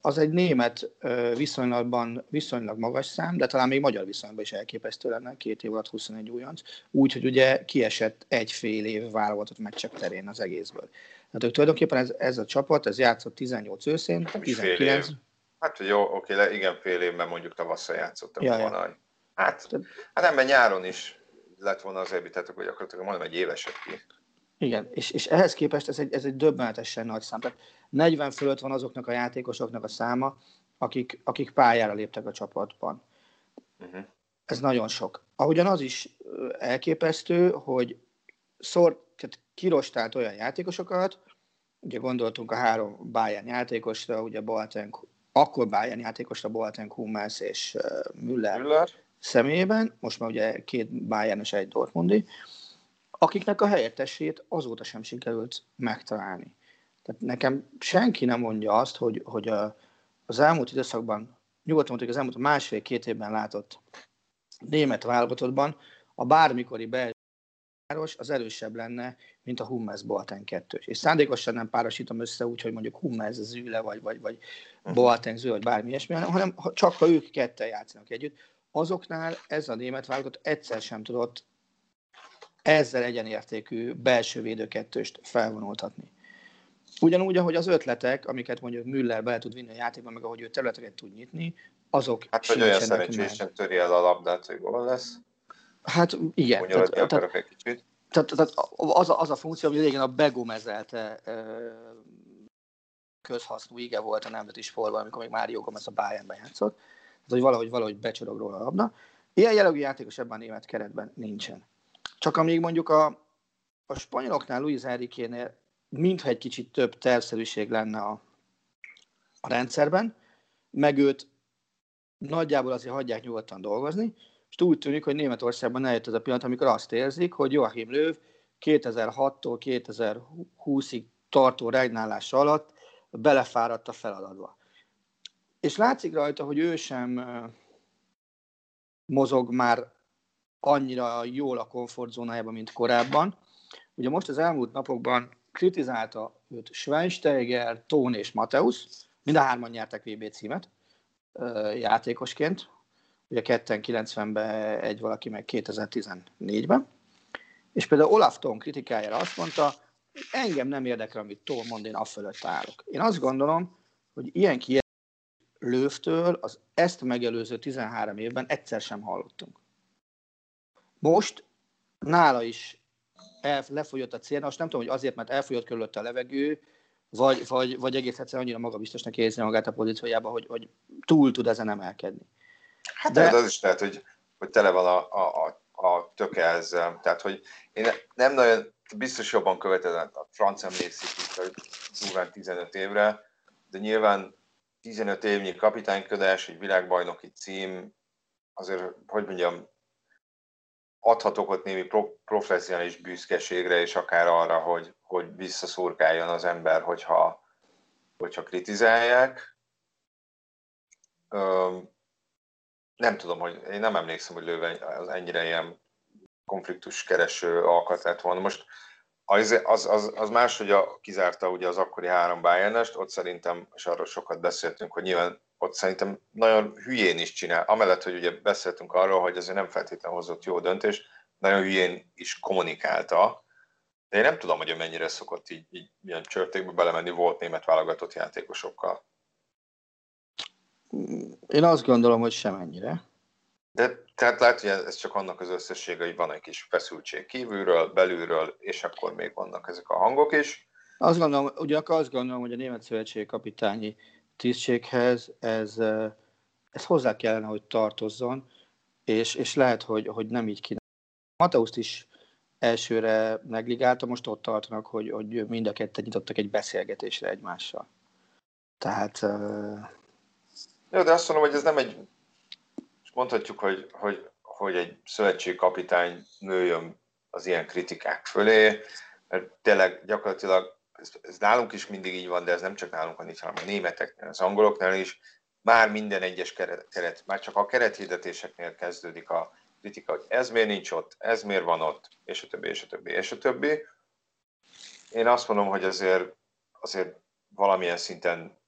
Az egy német viszonylatban viszonylag magas szám, de talán még magyar viszonylatban is elképesztő lenne, két év alatt 21 újonc, úgyhogy ugye kiesett egy fél év válogatott meccsek terén az egészből. Tehát ők tulajdonképpen ez, ez a csapat, ez játszott 18 őszén, 19... Hát jó, oké, le, igen, fél évben mondjuk tavasszal játszottak ja, volna. Ja. Hát, hát nem, mert nyáron is lett volna az EBI, tehát akkor gyakorlatilag mondom, egy éveset ki. Igen, és, és ehhez képest ez egy, ez egy döbbenetesen nagy szám. Tehát 40 fölött van azoknak a játékosoknak a száma, akik, akik pályára léptek a csapatban. Uh-huh. Ez nagyon sok. Ahogyan az is elképesztő, hogy szor, tehát kirostált olyan játékosokat, ugye gondoltunk a három Bayern játékosra, ugye Boateng, akkor Bayern játékosra Boateng, Hummels és Müller, Müller személyében, most már ugye két Bayern és egy Dortmundi, akiknek a helyettesét azóta sem sikerült megtalálni. Tehát nekem senki nem mondja azt, hogy, hogy a, az elmúlt időszakban, nyugodtan mondjuk az elmúlt másfél-két évben látott német válogatottban a bármikori belső páros az erősebb lenne, mint a Hummels Boateng 2 És szándékosan nem párosítom össze úgy, hogy mondjuk Hummels Züle, vagy, vagy, vagy mhm. Boateng Züle, vagy bármi ilyesmi, hanem csak ha ők ketten játszanak együtt, azoknál ez a német válogatott egyszer sem tudott ezzel egyenértékű belső védőkettőst felvonultatni. Ugyanúgy, ahogy az ötletek, amiket mondjuk Müller bele tud vinni a játékban, meg ahogy ő területeket tud nyitni, azok Hát, hogy olyan szerencsésen töri el a labdát, hogy gól lesz. Hát igen. Tehát, tehát, egy kicsit. Tehát, tehát az, a, az a funkció, hogy régen a begomezelte közhasznú ige volt a nemzeti sportban, amikor még Mário Gomez a Bayernben játszott, tehát, hogy valahogy, valahogy becsorog róla a labda. Ilyen jellegű játékos ebben a német keretben nincsen. Csak amíg mondjuk a, a spanyoloknál, Luis Enrique-nél mintha egy kicsit több tervszerűség lenne a, a rendszerben, meg őt nagyjából azért hagyják nyugodtan dolgozni, és úgy tűnik, hogy Németországban eljött ez a pillanat, amikor azt érzik, hogy Joachim Löw 2006-tól 2020-ig tartó regnálása alatt belefáradt a feladatba. És látszik rajta, hogy ő sem mozog már annyira jól a komfortzónájában, mint korábban. Ugye most az elmúlt napokban kritizálta őt Schweinsteiger, Tón és Mateusz, mind a hárman nyertek VB címet játékosként, ugye ketten 90-ben egy valaki meg 2014-ben, és például Olaf Tón kritikájára azt mondta, engem nem érdekel, amit Tón mond, én afölött állok. Én azt gondolom, hogy ilyen kijelentést Lővtől az ezt megelőző 13 évben egyszer sem hallottunk. Most nála is el, lefolyott a cél, most nem tudom, hogy azért, mert elfolyott körülötte a levegő, vagy, vagy, vagy egész egyszerűen annyira magabiztosnak érzi magát a pozíciójában, hogy, hogy túl tud ezen emelkedni. Hát De... az is lehet, hogy, hogy tele van a, a, a, a töke ezzel. Tehát, hogy én nem nagyon, biztos jobban követed a franc emlékszik, hogy durván 15 évre, de nyilván 15 évnyi kapitányködés, egy világbajnoki cím, azért, hogy mondjam, adhatok ott némi pro- professzionális büszkeségre, és akár arra, hogy, hogy visszaszurkáljon az ember, hogyha, hogyha kritizálják. Öm, nem tudom, hogy én nem emlékszem, hogy Lőve az ennyire ilyen konfliktus kereső alkat lett volna. Most az, az, az, az más, hogy a, kizárta ugye az akkori három bayern ott szerintem, és arról sokat beszéltünk, hogy nyilván ott szerintem nagyon hülyén is csinál. Amellett, hogy ugye beszéltünk arról, hogy azért nem feltétlenül hozott jó döntést, nagyon hülyén is kommunikálta, de én nem tudom, hogy mennyire szokott így, így ilyen csörtékbe belemenni volt német válogatott játékosokkal. Én azt gondolom, hogy semennyire. De tehát lehet, hogy ez csak annak az összessége, hogy van egy kis feszültség kívülről, belülről, és akkor még vannak ezek a hangok is. Azt gondolom, ugyanakkor azt gondolom, hogy a Német Szövetség kapitányi tisztséghez ez, ez hozzá kellene, hogy tartozzon, és, és lehet, hogy, hogy nem így kéne. Mateuszt is elsőre negligálta, most ott tartanak, hogy, hogy mind a ketten nyitottak egy beszélgetésre egymással. Tehát... Uh... Jó, de azt mondom, hogy ez nem egy... És mondhatjuk, hogy, hogy, hogy egy szövetségkapitány nőjön az ilyen kritikák fölé, mert tényleg gyakorlatilag ez, ez nálunk is mindig így van, de ez nem csak nálunk van, hanem a németeknél, az angoloknál is, már minden egyes keret, keret már csak a kerethirdetéseknél kezdődik a kritika, hogy ez miért nincs ott, ez miért van ott, és a többi, és a többi, és a többi. Én azt mondom, hogy azért, azért valamilyen szinten,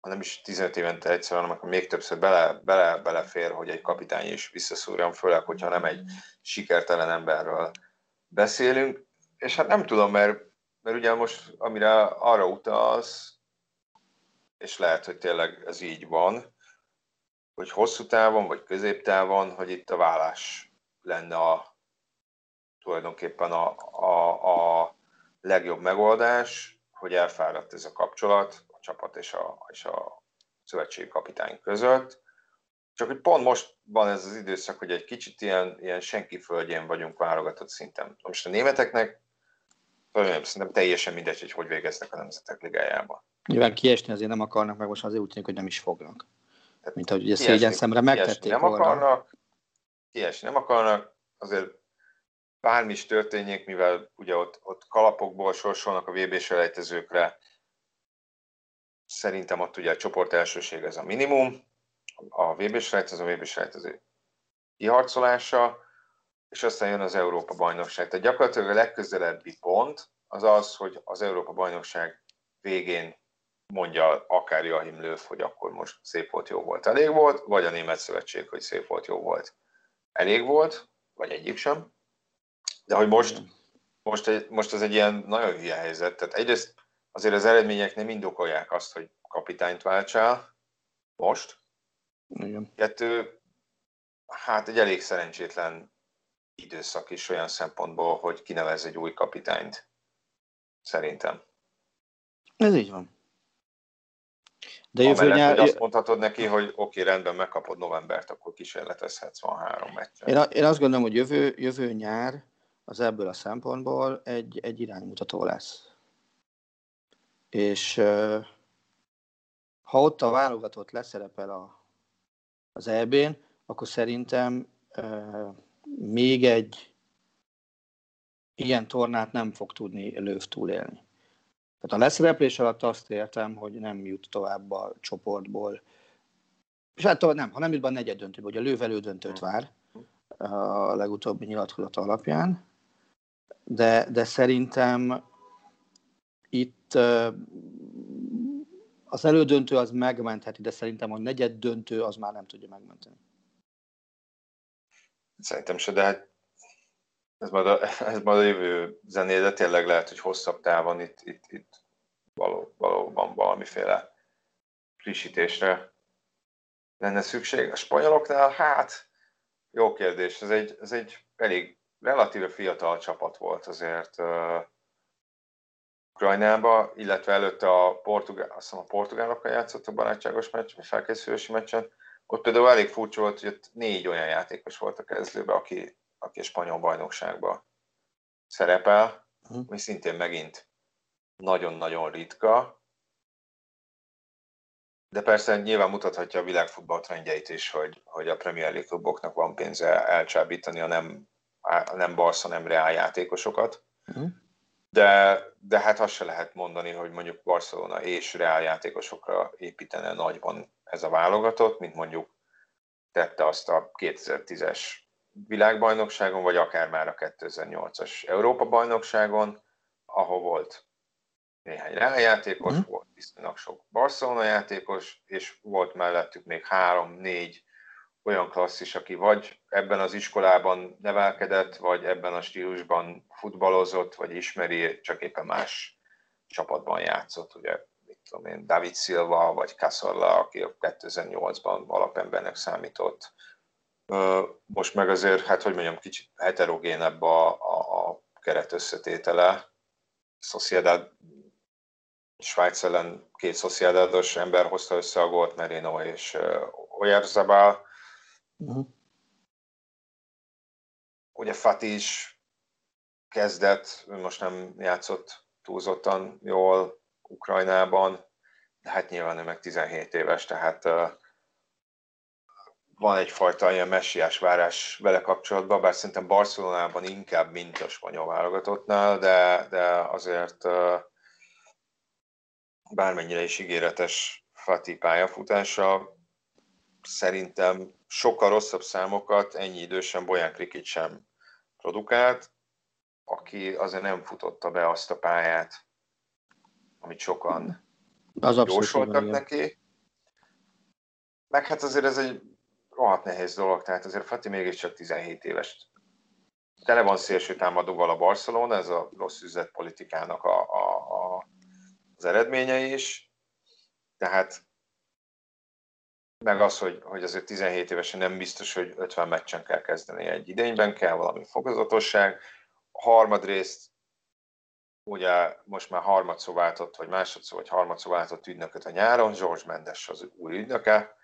ha nem is 15 évente egyszer, hanem akkor még többször bele, bele, belefér, hogy egy kapitány is visszaszúrjon, főleg, hogyha nem egy sikertelen emberről beszélünk. És hát nem tudom, mert mert ugye most, amire arra utalsz, és lehet, hogy tényleg ez így van, hogy hosszú távon, vagy középtávon, hogy itt a vállás lenne a, tulajdonképpen a, a, a legjobb megoldás, hogy elfáradt ez a kapcsolat a csapat és a, és a szövetségi kapitány között. Csak hogy pont most van ez az időszak, hogy egy kicsit ilyen, ilyen senki földjén vagyunk válogatott szinten. Most a németeknek Szerintem teljesen mindegy, hogy hogy végeznek a Nemzetek Ligájában. Nyilván kiesni azért nem akarnak, meg most azért úgy tűnik, hogy nem is fognak. Mint ahogy ugye szégyen szemre megtették nem volna. akarnak, kiesni nem akarnak, azért bármi is történjék, mivel ugye ott, ott kalapokból sorsolnak a vb selejtezőkre, szerintem ott ugye a csoport elsőség ez a minimum, a vb selejtező, a vb selejtező kiharcolása, és aztán jön az Európa bajnokság. Tehát gyakorlatilag a legközelebbi pont az az, hogy az Európa bajnokság végén mondja akár Joachim Löw, hogy akkor most szép volt, jó volt, elég volt, vagy a Német Szövetség, hogy szép volt, jó volt, elég volt, vagy egyik sem. De hogy most, most, egy, most ez egy ilyen nagyon hülye helyzet. Tehát egyrészt azért az eredmények nem indokolják azt, hogy kapitányt váltsál most. Igen. Kettő, hát egy elég szerencsétlen időszak is olyan szempontból, hogy kinevez egy új kapitányt. Szerintem. Ez így van. De jövő Amellett, nyár... hogy azt mondhatod neki, hogy oké, okay, rendben, megkapod novembert, akkor kísérletezhetsz, van három meccsen. Én, én azt gondolom, hogy jövő, jövő nyár az ebből a szempontból egy, egy iránymutató lesz. És ha ott a válogatott leszerepel a, az EB-n, akkor szerintem még egy ilyen tornát nem fog tudni löv túlélni. Tehát a leszereplés alatt azt értem, hogy nem jut tovább a csoportból. És hát nem, ha nem jut be a negyed döntőbe, hogy a lőv elődöntőt vár a legutóbbi nyilatkozata alapján, de, de szerintem itt az elődöntő az megmentheti, de szerintem a negyed döntő az már nem tudja megmenteni. Szerintem se, de hát ez majd a, ez majd a jövő zené, de tényleg lehet, hogy hosszabb távon itt, itt, itt való, valóban valamiféle frissítésre lenne szükség. A spanyoloknál, hát jó kérdés, ez egy, ez egy elég relatíve fiatal csapat volt azért uh, Ukrajnába, illetve előtte a, portugál, azt hiszem a portugálokkal játszott a barátságos meccs, felkészülési meccsen. Ott például elég furcsa volt, hogy ott négy olyan játékos volt a kezdőben, aki, aki a spanyol bajnokságban szerepel, uh-huh. ami szintén megint nagyon-nagyon ritka, de persze nyilván mutathatja a világfutball trendjeit is, hogy, hogy a Premier League kluboknak van pénze elcsábítani a nem, a nem Barca, nem Real játékosokat. Uh-huh. De, de hát azt se lehet mondani, hogy mondjuk Barcelona és Real játékosokra építene nagyban ez a válogatott, mint mondjuk tette azt a 2010-es világbajnokságon, vagy akár már a 2008-as Európa-bajnokságon, ahol volt néhány Real játékos, mm. volt viszonylag sok Barcelona játékos, és volt mellettük még három-négy olyan klasszis, aki vagy ebben az iskolában nevelkedett, vagy ebben a stílusban futballozott, vagy ismeri, csak éppen más csapatban játszott. Ugye, mit tudom én, David Silva, vagy Cazorla, aki 2008-ban alapembernek számított. Most meg azért, hát hogy mondjam, kicsit heterogénebb a, a, a keret összetétele. Sociedad Svájc ellen két szociádatos ember hozta össze a gólt, Merino és Oyarzabal. Uh-huh. Ugye Fati is kezdett, most nem játszott túlzottan jól Ukrajnában, de hát nyilván ő meg 17 éves, tehát uh, van egyfajta ilyen messiás várás vele kapcsolatban, bár szerintem Barcelonában inkább, mint a spanyol válogatottnál, de, de azért uh, bármennyire is ígéretes Fati pályafutása, szerintem sokkal rosszabb számokat ennyi idősen Bojan Krikit sem produkált, aki azért nem futotta be azt a pályát, amit sokan az jósoltak neki. Meg hát azért ez egy rohadt nehéz dolog, tehát azért Fati mégiscsak 17 éves. Tele van szélső támadóval a Barcelona, ez a rossz üzletpolitikának a, a, a az eredménye is, tehát meg az, hogy, hogy azért 17 évesen nem biztos, hogy 50 meccsen kell kezdeni egy idényben, kell valami fokozatosság. A harmadrészt ugye most már harmadszó váltott, vagy másodszor, vagy harmadszor váltott ügynököt a nyáron, George Mendes az új ügynöke,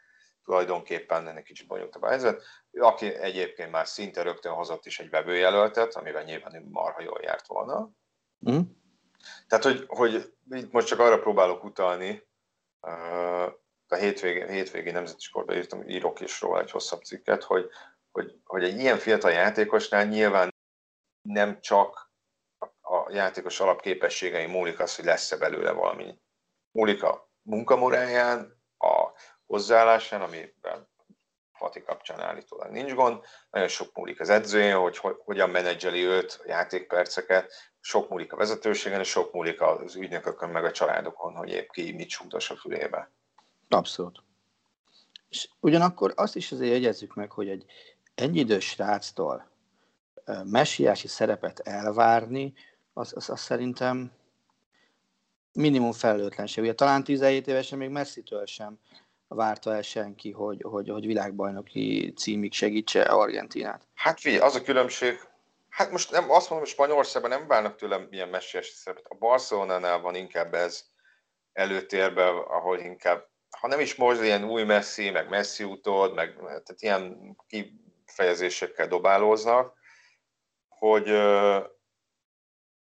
tulajdonképpen ennek kicsit bonyolultabb a helyzet, aki egyébként már szinte rögtön hozott is egy vevőjelöltet, amivel nyilván ő marha jól járt volna. Mm Tehát, hogy, hogy itt most csak arra próbálok utalni, a hétvégén, hétvégi nemzeti sportban írtam, írok is róla egy hosszabb cikket, hogy, hogy, hogy egy ilyen fiatal játékosnál nyilván nem csak a játékos alapképességei múlik az, hogy lesz-e belőle valami. Múlik a munkamoráján, a hozzáállásán, amiben Fati kapcsán állítólag nincs gond, nagyon sok múlik az edzőjén, hogy hogyan menedzseli őt, a játékperceket, sok múlik a vezetőségen, és sok múlik az ügynökökön, meg a családokon, hogy épp ki mit súgdos a fülébe. Abszolút. És ugyanakkor azt is azért jegyezzük meg, hogy egy ennyi idős sráctól messiási szerepet elvárni, az, az, az szerintem minimum felelőtlenség. Ugye talán 17 évesen még messzitől sem várta el senki, hogy, hogy, hogy világbajnoki címig segítse Argentinát. Hát figyelj, az a különbség, hát most nem, azt mondom, hogy Spanyolországban nem várnak tőlem ilyen messiási szerepet. A Barcelonánál van inkább ez előtérben, ahol inkább, ha nem is most ilyen új messzi, meg messzi utód, meg tehát ilyen kifejezésekkel dobálóznak, hogy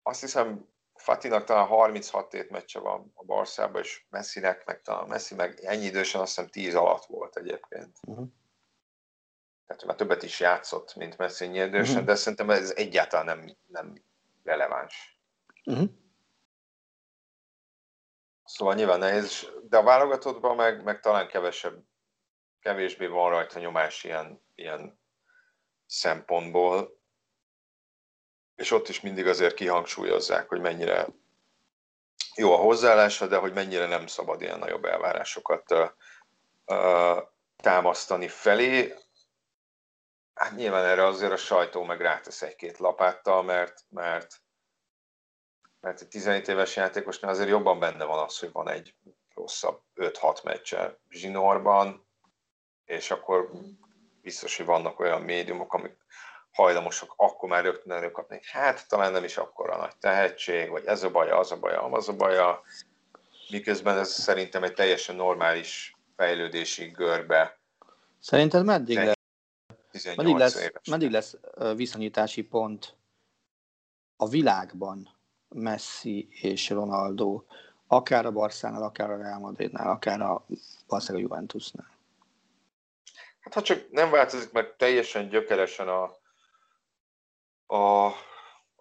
azt hiszem Fatinak talán 36 tét meccse van a Barszában, és Messinek meg talán Messi meg ennyi idősen azt hiszem 10 alatt volt egyébként. Uh-huh. Tehát már többet is játszott, mint Messi ennyi idősen, uh-huh. de szerintem ez egyáltalán nem, nem releváns. Uh-huh. Szóval nyilván nehéz, de a válogatottban meg, meg talán kevesebb, kevésbé van rajta nyomás ilyen, ilyen szempontból és ott is mindig azért kihangsúlyozzák, hogy mennyire jó a hozzáállása, de hogy mennyire nem szabad ilyen nagyobb elvárásokat uh, uh, támasztani felé. Hát nyilván erre azért a sajtó meg rátesz egy-két lapáttal, mert, mert, mert egy 17 éves játékosnál azért jobban benne van az, hogy van egy rosszabb 5-6 meccse zsinórban, és akkor biztos, hogy vannak olyan médiumok, amik hajlamosak akkor már rögtön előkapni. Hát talán nem is akkora nagy tehetség, vagy ez a baja, az a baja, az a baja, miközben ez szerintem egy teljesen normális fejlődési görbe. Szerinted meddig lesz, meddig lesz, meddig lesz viszonyítási pont a világban Messi és Ronaldo, akár a Barszánál, akár a Real Madridnál, akár a valószínűleg a Juventusnál? Hát ha csak nem változik meg teljesen gyökeresen a, a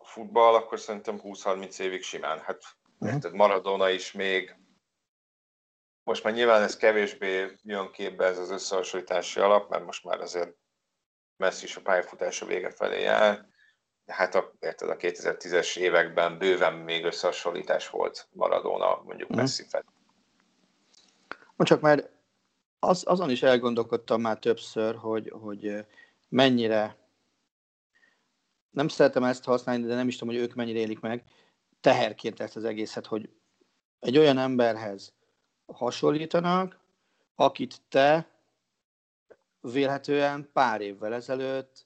futball, akkor szerintem 20-30 évig simán. Hát uh-huh. érted, Maradona is még, most már nyilván ez kevésbé jön képbe ez az összehasonlítási alap, mert most már azért Messi is a pályafutása vége felé jár, hát a, érted, a 2010-es években bőven még összehasonlítás volt Maradona mondjuk uh-huh. Messi felé. Csak már az, azon is elgondolkodtam már többször, hogy, hogy mennyire nem szeretem ezt használni, de nem is tudom, hogy ők mennyire élik meg, teherként ezt az egészet, hogy egy olyan emberhez hasonlítanak, akit te vélhetően pár évvel ezelőtt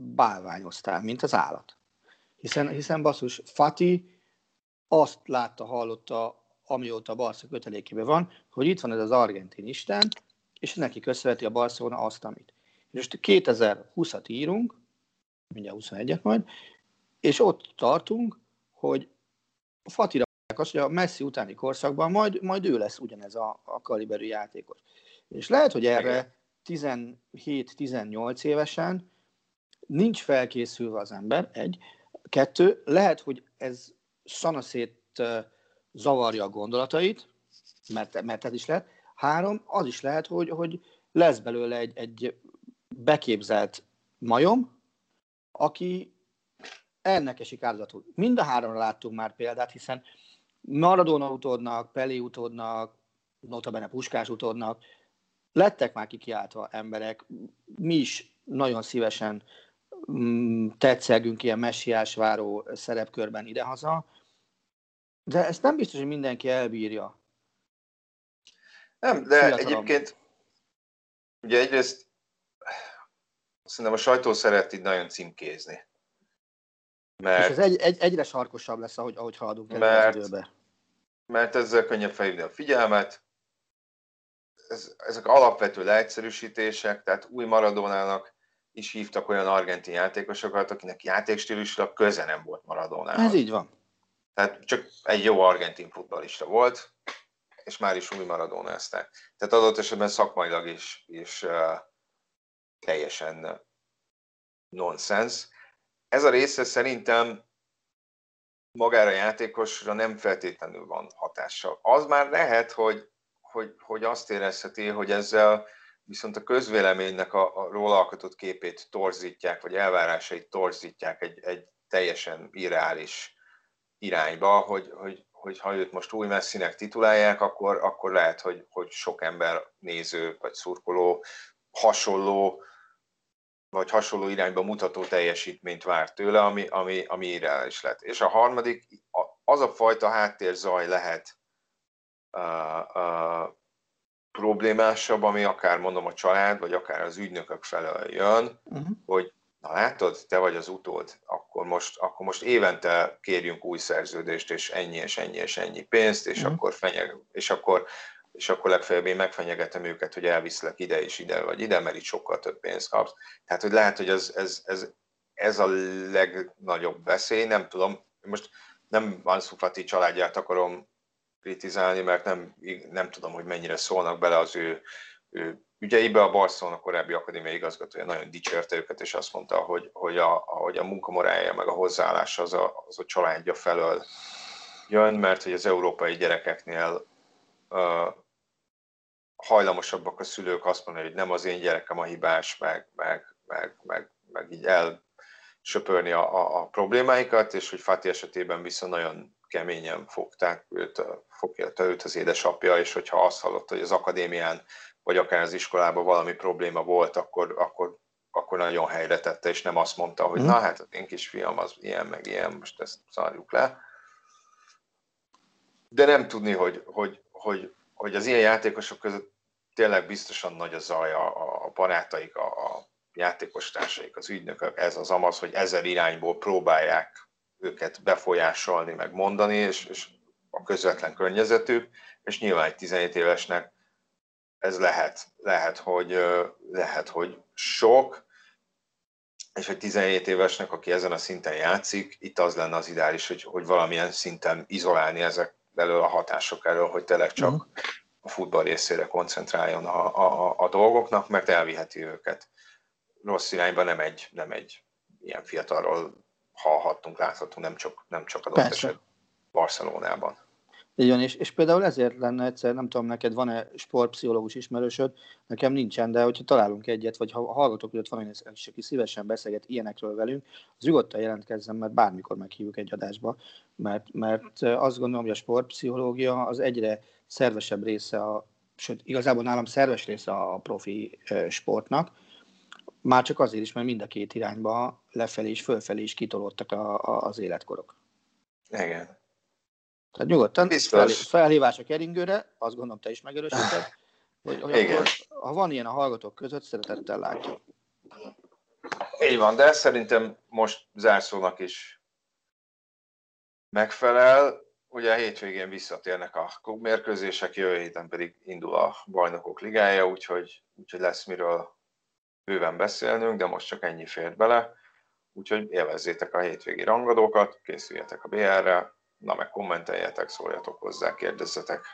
bálványoztál, mint az állat. Hiszen, hiszen basszus, Fati azt látta, hallotta, amióta a Barca kötelékében van, hogy itt van ez az argentin isten, és neki köszönheti a Barcelona azt, amit. És most 2020-at írunk, mindjárt 21-et majd, és ott tartunk, hogy a Fatira azt, hogy a Messi utáni korszakban majd, majd ő lesz ugyanez a, a kaliberű játékos. És lehet, hogy erre 17-18 évesen nincs felkészülve az ember, egy. Kettő, lehet, hogy ez szanaszét zavarja a gondolatait, mert, mert ez is lehet. Három, az is lehet, hogy, hogy lesz belőle egy, egy beképzelt majom, aki ennek esik áldozatul. Mind a háromra láttunk már példát, hiszen Maradona utódnak, Peli utódnak, notabene Puskás utódnak, lettek már kikiáltva emberek, mi is nagyon szívesen mm, tetszegünk ilyen messiás váró szerepkörben idehaza, de ezt nem biztos, hogy mindenki elbírja. Nem, de Fiatalom. egyébként ugye egyrészt Szerintem a sajtó szeret így nagyon címkézni. Mert, és ez egy, egy, egyre sarkosabb lesz, ahogy, ahogy haladunk mert, az időbe. Mert ezzel könnyebb felhívni a figyelmet. Ez, ezek alapvető leegyszerűsítések, tehát új Maradónának is hívtak olyan argentin játékosokat, akinek játékstílusra köze nem volt Maradónához. Ez így van. Tehát csak egy jó argentin futballista volt, és már is új maradónázták. Tehát adott esetben szakmailag is, is uh, teljesen nonsens. Ez a része szerintem magára a játékosra nem feltétlenül van hatással. Az már lehet, hogy, hogy, hogy azt érezheti, hogy ezzel viszont a közvéleménynek a, a róla alkotott képét torzítják, vagy elvárásait torzítják egy, egy teljesen irreális irányba, hogy, hogy, hogy ha őt most új messzinek titulálják, akkor, akkor lehet, hogy, hogy sok ember, néző vagy szurkoló hasonló vagy hasonló irányba mutató teljesítményt vár tőle, ami, ami, ami irreális lett. És a harmadik, az a fajta háttérzaj lehet uh, uh, problémásabb, ami akár mondom a család, vagy akár az ügynökök felől jön, uh-huh. hogy na látod, te vagy az utód, akkor most, akkor most évente kérjünk új szerződést, és ennyi, és ennyi, és ennyi pénzt, és uh-huh. akkor fenyeg, és akkor és akkor legfeljebb én megfenyegetem őket, hogy elviszlek ide és ide, vagy ide, mert itt sokkal több pénzt kapsz. Tehát, hogy lehet, hogy ez, ez, ez, ez a legnagyobb veszély, nem tudom, most nem Ansu Fati családját akarom kritizálni, mert nem, nem tudom, hogy mennyire szólnak bele az ő, ő ügyeibe. A Barcelona korábbi akadémiai igazgatója nagyon dicsérte őket, és azt mondta, hogy, hogy, a, hogy a munkamorálja meg a hozzáállás az a, az a családja felől jön, mert hogy az európai gyerekeknél uh, hajlamosabbak a szülők azt mondani, hogy nem az én gyerekem a hibás, meg, meg, meg, meg, meg így elsöpörni a, a, a problémáikat, és hogy Fati esetében viszont nagyon keményen fogták őt, fogja őt az édesapja, és hogyha azt hallott, hogy az akadémián, vagy akár az iskolában valami probléma volt, akkor, akkor, akkor nagyon helyre tette, és nem azt mondta, hogy mm. na hát az én kisfiam az ilyen, meg ilyen, most ezt szarjuk le. De nem tudni, hogy, hogy, hogy, hogy az ilyen játékosok között tényleg biztosan nagy a zaj a, a barátaik, a, a játékos társaik, az ügynökök, ez az amaz, hogy ezer irányból próbálják őket befolyásolni, meg mondani, és, és a közvetlen környezetük, és nyilván egy 17 évesnek ez lehet, lehet, hogy, lehet, hogy sok, és egy 17 évesnek, aki ezen a szinten játszik, itt az lenne az ideális, hogy, hogy valamilyen szinten izolálni ezek elől a hatások elől, hogy tényleg csak uh-huh. a futball részére koncentráljon a, a, a dolgoknak, mert elviheti őket. Rossz irányba nem egy, nem egy ilyen fiatalról hallhattunk, láthatunk, nem csak, nem csak adott eset Barcelonában. Így van, és, és például ezért lenne egyszer, nem tudom, neked van-e sportpszichológus ismerősöd, nekem nincsen, de hogyha találunk egyet, vagy ha hallgatok, hogy ott van olyan, aki szívesen beszélget ilyenekről velünk, az nyugodtan jelentkezzen, mert bármikor meghívjuk egy adásba, mert, mert azt gondolom, hogy a sportpszichológia az egyre szervesebb része, a, sőt, igazából nálam szerves része a profi sportnak, már csak azért is, mert mind a két irányba lefelé és fölfelé is kitolódtak a, a, az életkorok. Igen. Tehát nyugodtan fel, felhívás a keringőre, azt gondolom te is megerősíted, hogy, hogy Igen. Akkor, ha van ilyen a hallgatók között, szeretettel látjuk. Így van, de szerintem most zárszónak is megfelel. Ugye a hétvégén visszatérnek a klubmérkőzések, jövő héten pedig indul a bajnokok ligája, úgyhogy, úgyhogy lesz miről bőven beszélnünk, de most csak ennyi fért bele. Úgyhogy élvezzétek a hétvégi rangadókat, készüljetek a BR-re, na meg kommenteljetek, szóljatok hozzá, kérdezzetek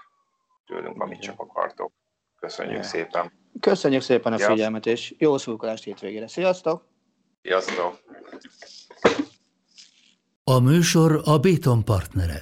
tőlünk, amit csak akartok. Köszönjük Igen. szépen! Köszönjük szépen a ja. figyelmet, és jó szurkolást hétvégére. Sziasztok! Sziasztok! A műsor a Béton partnere.